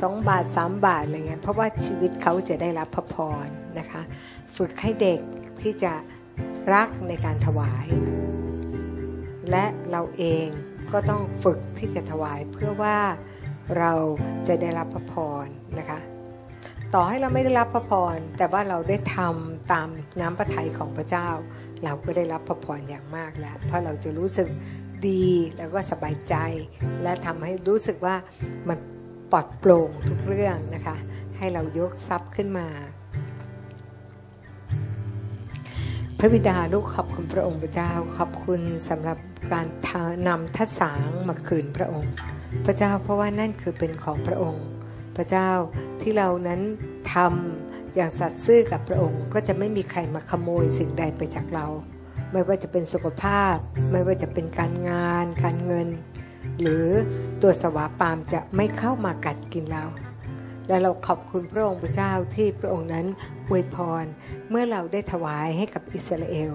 สองบาทสามบาทอะไรเงี้ยเพราะว่าชีวิตเขาจะได้รับพระพรนะคะ ฝึกให้เด็กที่จะรักในการถวาย และเราเองก็ต้องฝึกที่จะถวายเพื่อว่าเราจะได้รับพระพรนะคะ ต่อให้เราไม่ได้รับพระพร แต่ว่าเราได้ทำตามน้ำพระทัยของพระเจ้า เราก็ได้รับพระพรอย่างมากแล้ว เพราะเราจะรู้สึกดีแล้วก็สบายใจ และทำให้รู้สึกว่ามันปลอดโปร่งทุกเรื่องนะคะ ให้เรายกทรัพย์ขึ้นมา พระบิดาลูกขอบคุณพระองค์พระเจ้า ขอบคุณสำหรับการนำทัศสางมาคืนพระองค์ พระเจ้าเพราะว่านั่นคือเป็นของพระองค์ พระเจ้าที่เรานั้นทำอย่างสัตย์ซื่อกับพระองค์ก็จะไม่มีใครมาขโมยสิ่งใดไปจากเรา ไม่ว่าจะเป็นสุขภาพ ไม่ว่าจะเป็นการงาน การเงิน หรือตัวสวาปามจะไม่เข้ามากัดกินเรา และเราขอบคุณพระองค์พระเจ้าที่พระองค์นั้นอวยพรเมื่อเราได้ถวายให้กับอิสราเอล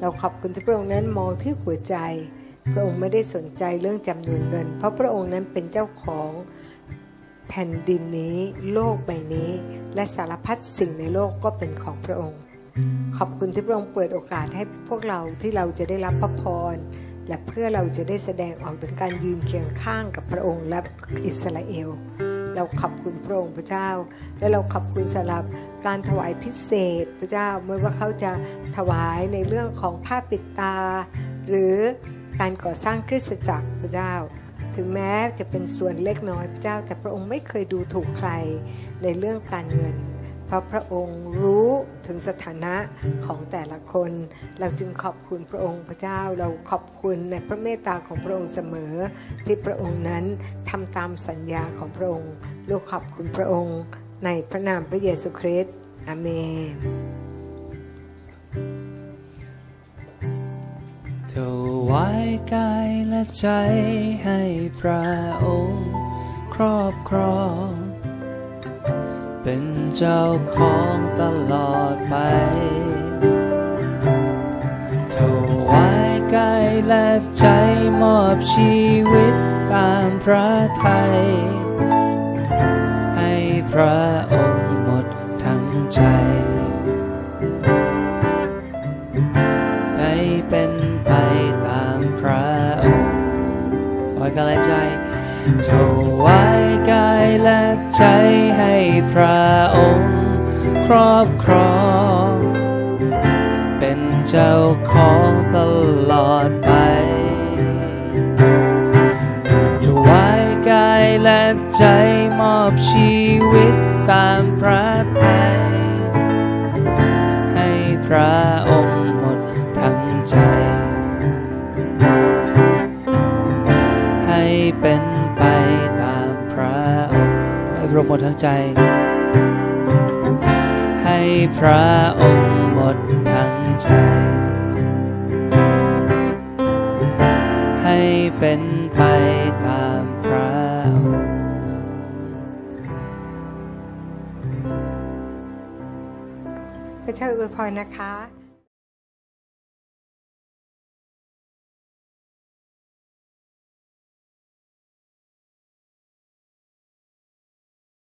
เราขอบคุณที่พระองค์นั้นมองที่หัวใจ พระองค์ไม่ได้สนใจเรื่องจำนวนเงิน เพราะพระองค์นั้นเป็นเจ้าของ แผ่นดินนี้ โลกใบนี้ และสารพัดสิ่งในโลกก็เป็นของพระองค์ ขอบคุณที่พระองค์เปิดโอกาสให้พวกเราที่เราจะได้รับพระพรและเพื่อเราจะได้แสดงออกถึงการยืนเคียงข้างกับพระองค์และอิสราเอล เราขอบคุณพระองค์พระเจ้า และเราขอบคุณสำหรับการถวายพิเศษพระเจ้าไม่ว่าเขาจะถวายในเรื่องของผ้าปิดตา หรือการก่อสร้างคริสตจักรพระเจ้า ถึงแม้จะเป็นส่วนเล็กน้อยพระเจ้า แต่พระองค์ไม่เคยดูถูกใครในเรื่องการเงิน เพราะพระองค์รู้ถึงสถานะของแต่ละคน เราจึงขอบคุณพระองค์พระเจ้า เราขอบคุณในพระเมตตาของพระองค์เสมอ ที่พระองค์นั้นทำตามสัญญาของพระองค์ ลูกขอบคุณพระองค์ ในพระนามพระเยซูคริสต์อเมน วายกายและใจให้พระองค์ ครอบครอง เป็นเจ้าของตลอดไปถวายกายและใจมอบชีวิตตามพระทัยให้พระองค์หมดทั้งใจ กายและใจถวายกายและใจให้พระองค์ ครอบครอง เป็นเจ้าของตลอดไปถวายกายและใจมอบชีวิตตามพระ หมดทั้งใจ ให้พระองค์หมดทั้งใจ ให้เป็นไปตามพระองค์พระเจ้าอวยพรนะคะ